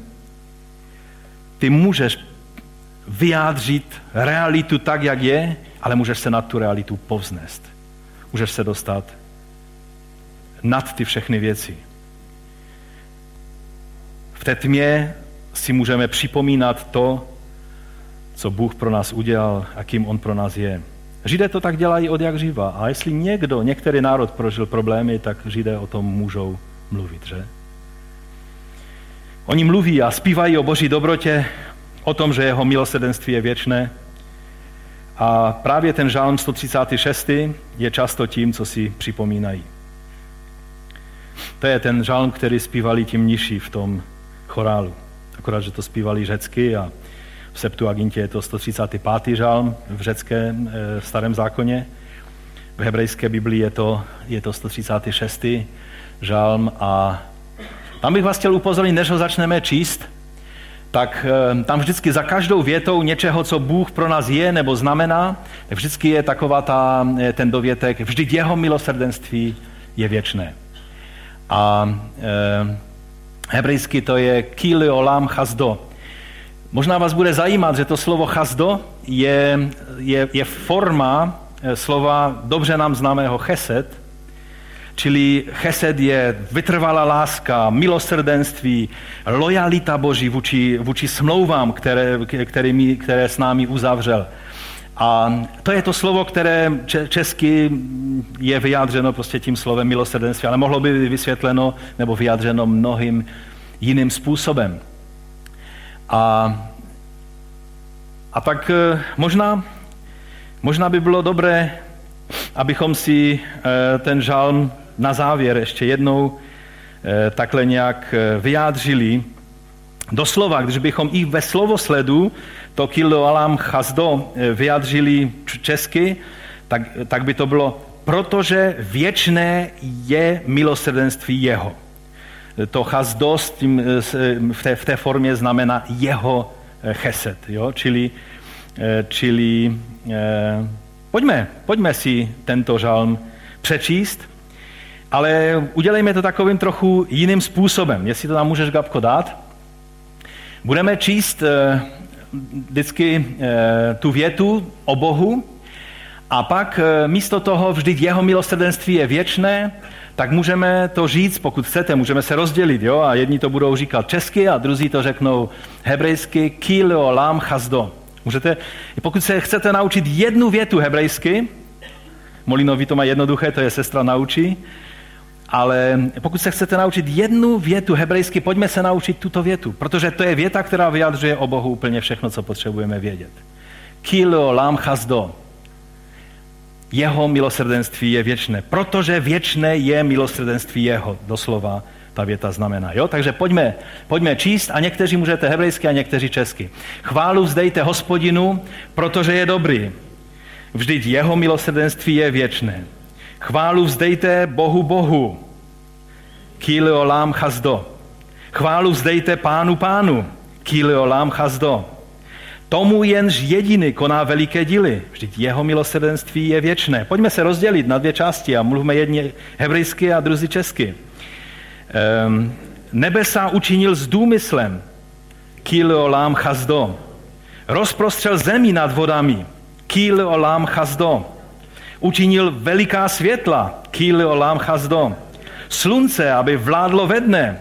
Ty můžeš vyjádřit realitu tak, jak je, ale můžeš se nad tu realitu povznést. Můžeš se dostat nad ty všechny věci. V té tmě si můžeme připomínat to, co Bůh pro nás udělal a kým On pro nás je. Židé to tak dělají od jak živa. A jestli někdo, některý národ prožil problémy, tak Židé o tom můžou mluvit, že? Oni mluví a zpívají o boží dobrotě, o tom, že jeho milosedenství je věčné. A právě ten žálm 136. je často tím, co si připomínají. To je ten žálm, který zpívali ti mniši v tom chorálu. Akorát, že to zpívali řecky a v Septuagintě je to 135. žálm v řeckém v eh, starém zákoně. V hebrejské Biblii je to, je to 136. žálm a tam bych vás chtěl upozornit, než ho začneme číst, tak eh, tam vždycky za každou větou něčeho, co Bůh pro nás je nebo znamená, tak vždycky je taková ta, eh, ten dovětek, vždyť jeho milosrdenství je věčné. A e, hebrejsky to je kili olam chazdo. Možná vás bude zajímat, že to slovo chazdo je, je, je forma slova dobře nám známého chesed, Čili chesed je vytrvalá láska, milosrdenství, lojalita Boží vůči, vůči smlouvám, které, kterými, které s námi uzavřel. A to je to slovo, které česky je vyjádřeno prostě tím slovem milosrdenství, ale mohlo by být vysvětleno nebo vyjádřeno mnohým jiným způsobem. A, a tak eh, možná, možná by bylo dobré, abychom si eh, ten žalm na závěr ještě jednou eh, takhle nějak vyjádřili. Doslova, když bychom i ve slovosledu to kilo alam chazdo vyjádřili česky, tak, tak by to bylo, protože věčné je milosrdenství jeho. To chazdo s tím, v, té, v té formě znamená jeho cheset. Jo? Čili, čili eh, pojďme, pojďme si tento žalm přečíst ale udělejme to takovým trochu jiným způsobem. Jestli to nám můžeš, Gabko, dát. Budeme číst eh, vždycky eh, tu větu o Bohu a pak eh, místo toho vždyť jeho milosrdenství je věčné, tak můžeme to říct, pokud chcete, můžeme se rozdělit, jo? A jedni to budou říkat česky a druzí to řeknou hebrejsky kilo lam chazdo. Můžete, pokud se chcete naučit jednu větu hebrejsky, Molinovi to má jednoduché, to je sestra naučí, ale pokud se chcete naučit jednu větu hebrejsky, pojďme se naučit tuto větu, protože to je věta, která vyjadřuje o Bohu úplně všechno, co potřebujeme vědět. Kilo lam chazdo. Jeho milosrdenství je věčné, protože věčné je milosrdenství jeho, doslova ta věta znamená. Jo? Takže pojďme, pojďme číst a někteří můžete hebrejsky a někteří česky. Chválu vzdejte hospodinu, protože je dobrý. Vždyť jeho milosrdenství je věčné. Chválu vzdejte Bohu Bohu. Kýle olám chazdo. Chválu vzdejte pánu pánu. Kýle olám chazdo. Tomu jenž jediný koná veliké díly. Vždyť jeho milosrdenství je věčné. Pojďme se rozdělit na dvě části a mluvme jedně hebrejsky a druzí česky. Um, nebesa učinil s důmyslem. Kileolám chazdo. Rozprostřel zemi nad vodami. Kileolám chazdo. Učinil veliká světla. Kileolám chazdo. Slunce, aby vládlo ve dne.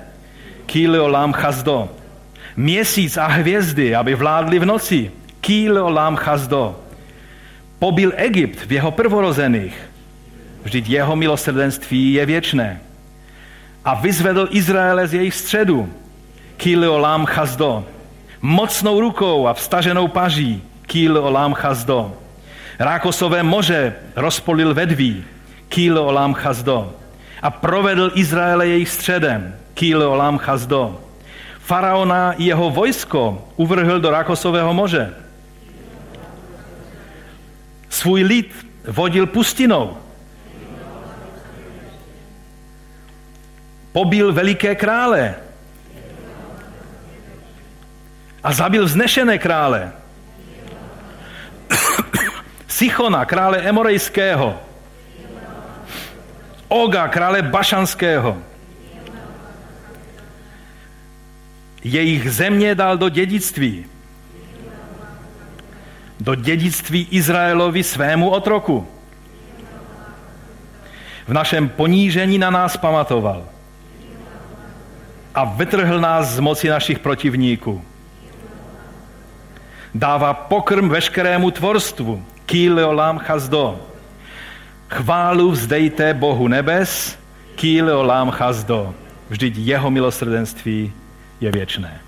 Kileolám chazdo měsíc a hvězdy, aby vládli v noci. Kýl olám chazdo. Pobil Egypt v jeho prvorozených. Vždyť jeho milosrdenství je věčné. A vyzvedl Izraele z jejich středu. Kýl olám chazdo. Mocnou rukou a vstaženou paží. Kýl olám chazdo. Rákosové moře rozpolil vedví. Kýl olám chazdo. A provedl Izraele jejich středem. Kýl olám chazdo faraona i jeho vojsko uvrhl do Rakosového moře. Svůj lid vodil pustinou. Pobil veliké krále a zabil vznešené krále. Sichona, krále Emorejského, Oga, krále Bašanského, jejich země dal do dědictví. Do dědictví Izraelovi svému otroku. V našem ponížení na nás pamatoval a vytrhl nás z moci našich protivníků. Dává pokrm veškerému tvorstvu. Kileolam chazdo. Chválu vzdejte Bohu nebes, Kileolam chazdo. Vždyť jeho milosrdenství je věčné.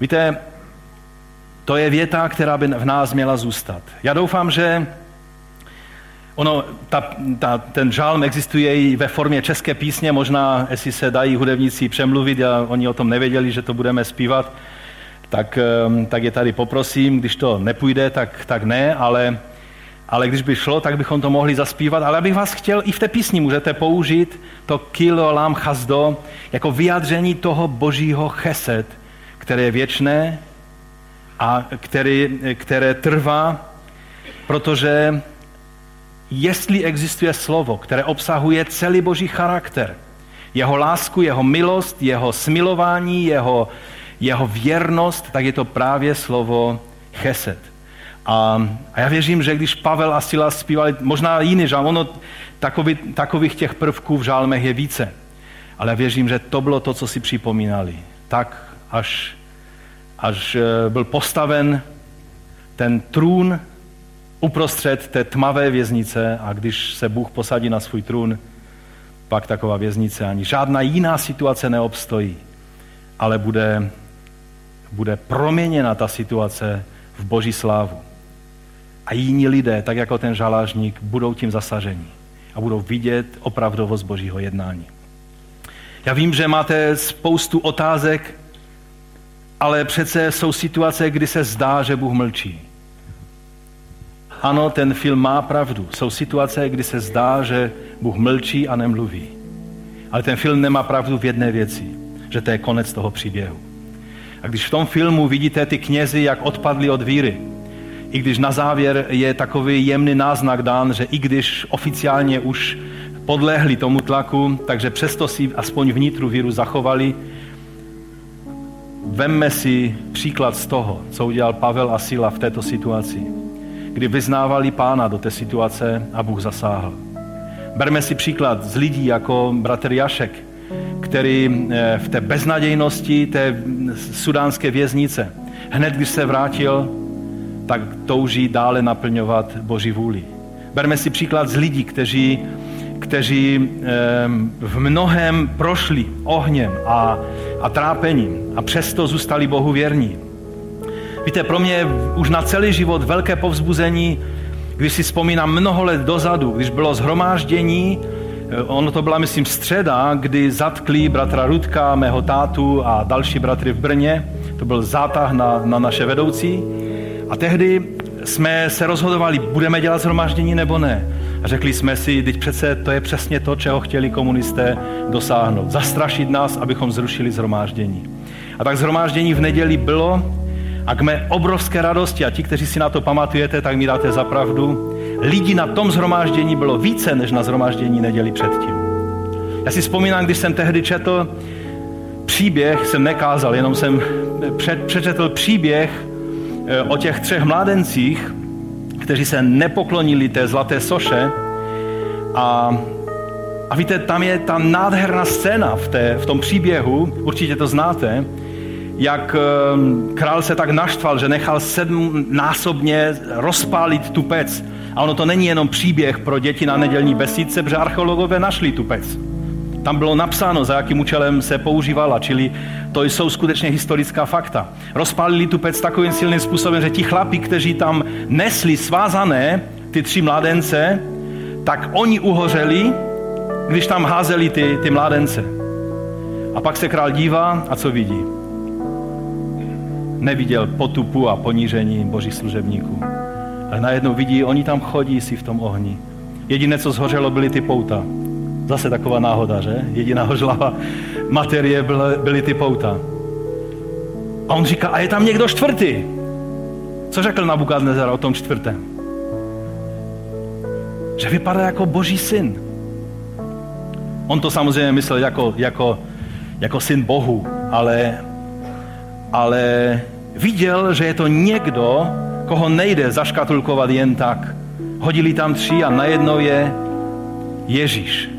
Víte, to je věta, která by v nás měla zůstat. Já doufám, že ono, ta, ta, ten žálm existuje i ve formě české písně, možná, jestli se dají hudebníci přemluvit a oni o tom nevěděli, že to budeme zpívat, tak, ehm, tak je tady poprosím, když to nepůjde, tak, tak ne, ale ale když by šlo, tak bychom to mohli zaspívat. Ale abych vás chtěl, i v té písni můžete použít to kilo lam chazdo jako vyjádření toho božího cheset, které je věčné a který, které trvá, protože jestli existuje slovo, které obsahuje celý boží charakter, jeho lásku, jeho milost, jeho smilování, jeho, jeho věrnost, tak je to právě slovo cheset. A, a já věřím, že když Pavel a Sila zpívali, možná jiný žál, ono takový, takových těch prvků v žálmech je více. Ale věřím, že to bylo to, co si připomínali. Tak, až, až eh, byl postaven ten trůn uprostřed té tmavé věznice a když se Bůh posadí na svůj trůn, pak taková věznice ani žádná jiná situace neobstojí, ale bude, bude proměněna ta situace v boží slávu a jiní lidé, tak jako ten žalážník, budou tím zasaženi a budou vidět opravdovost Božího jednání. Já vím, že máte spoustu otázek, ale přece jsou situace, kdy se zdá, že Bůh mlčí. Ano, ten film má pravdu. Jsou situace, kdy se zdá, že Bůh mlčí a nemluví. Ale ten film nemá pravdu v jedné věci, že to je konec toho příběhu. A když v tom filmu vidíte ty knězi, jak odpadli od víry, i když na závěr je takový jemný náznak dán, že i když oficiálně už podlehli tomu tlaku, takže přesto si aspoň vnitru víru zachovali. Vemme si příklad z toho, co udělal Pavel a Sila v této situaci, kdy vyznávali pána do té situace a Bůh zasáhl. Berme si příklad z lidí jako bratr Jašek, který eh, v té beznadějnosti té sudánské věznice, hned když se vrátil, tak touží dále naplňovat Boží vůli. Berme si příklad z lidí, kteří, kteří v mnohem prošli ohněm a, a trápením a přesto zůstali Bohu věrní. Víte, pro mě už na celý život velké povzbuzení, když si vzpomínám mnoho let dozadu, když bylo zhromáždění, eh, ono to byla, myslím, středa, kdy zatkli bratra Rudka, mého tátu a další bratry v Brně. To byl zátah na, na naše vedoucí. A tehdy jsme se rozhodovali, budeme dělat zhromáždění nebo ne. A řekli jsme si, teď přece to je přesně to, čeho chtěli komunisté dosáhnout. Zastrašit nás, abychom zrušili zhromáždění. A tak zhromáždění v neděli bylo a k mé obrovské radosti, a ti, kteří si na to pamatujete, tak mi dáte za pravdu, lidí na tom zhromáždění bylo více, než na zhromáždění neděli předtím. Já si vzpomínám, když jsem tehdy četl příběh, jsem nekázal, jenom jsem přečetl příběh o těch třech mládencích, kteří se nepoklonili té zlaté soše. A, a víte, tam je ta nádherná scéna v, té, v tom příběhu, určitě to znáte, jak ehm, král se tak naštval, že nechal sedmnásobně rozpálit tu pec. A ono to není jenom příběh pro děti na nedělní besídce, protože archeologové našli tu pec. Tam bylo napsáno, za jakým účelem se používala, čili to jsou skutečně historická fakta. Rozpálili tu pec takovým silným způsobem, že ti chlapi, kteří tam nesli svázané ty tři mladence, tak oni uhořeli, když tam házeli ty, ty mladence. A pak se král dívá a co vidí? Neviděl potupu a ponížení božích služebníků. Ale najednou vidí, oni tam chodí si v tom ohni. Jediné, co zhořelo, byly ty pouta. Zase taková náhoda, že? Jediná hořlava materie byly, byly ty pouta. A on říká, a je tam někdo čtvrtý. Co řekl Nabukadnezar o tom čtvrtém? Že vypadá jako boží syn. On to samozřejmě myslel jako, jako, jako syn Bohu, ale, ale viděl, že je to někdo, koho nejde zaškatulkovat jen tak. Hodili tam tři a najednou je Ježíš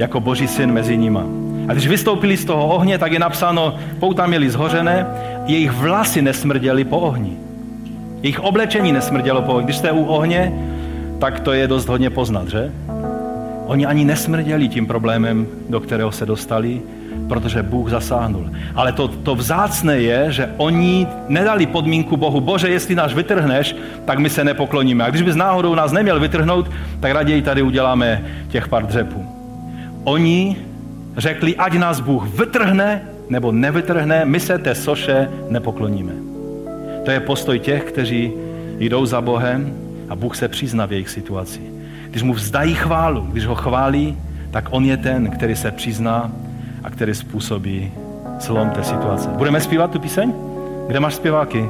jako boží syn mezi nima. A když vystoupili z toho ohně, tak je napsáno, pouta měli zhořené, jejich vlasy nesmrděly po ohni. Jejich oblečení nesmrdělo po ohni. Když jste u ohně, tak to je dost hodně poznat, že? Oni ani nesmrděli tím problémem, do kterého se dostali, protože Bůh zasáhnul. Ale to, to vzácné je, že oni nedali podmínku Bohu, Bože, jestli nás vytrhneš, tak my se nepokloníme. A když bys náhodou nás neměl vytrhnout, tak raději tady uděláme těch pár dřepů. Oni řekli, ať nás Bůh vytrhne nebo nevytrhne, my se té soše nepokloníme. To je postoj těch, kteří jdou za Bohem a Bůh se přizná v jejich situaci. Když mu vzdají chválu, když ho chválí, tak on je ten, který se přizná a který způsobí celom té situace. Budeme zpívat tu píseň? Kde máš zpěváky?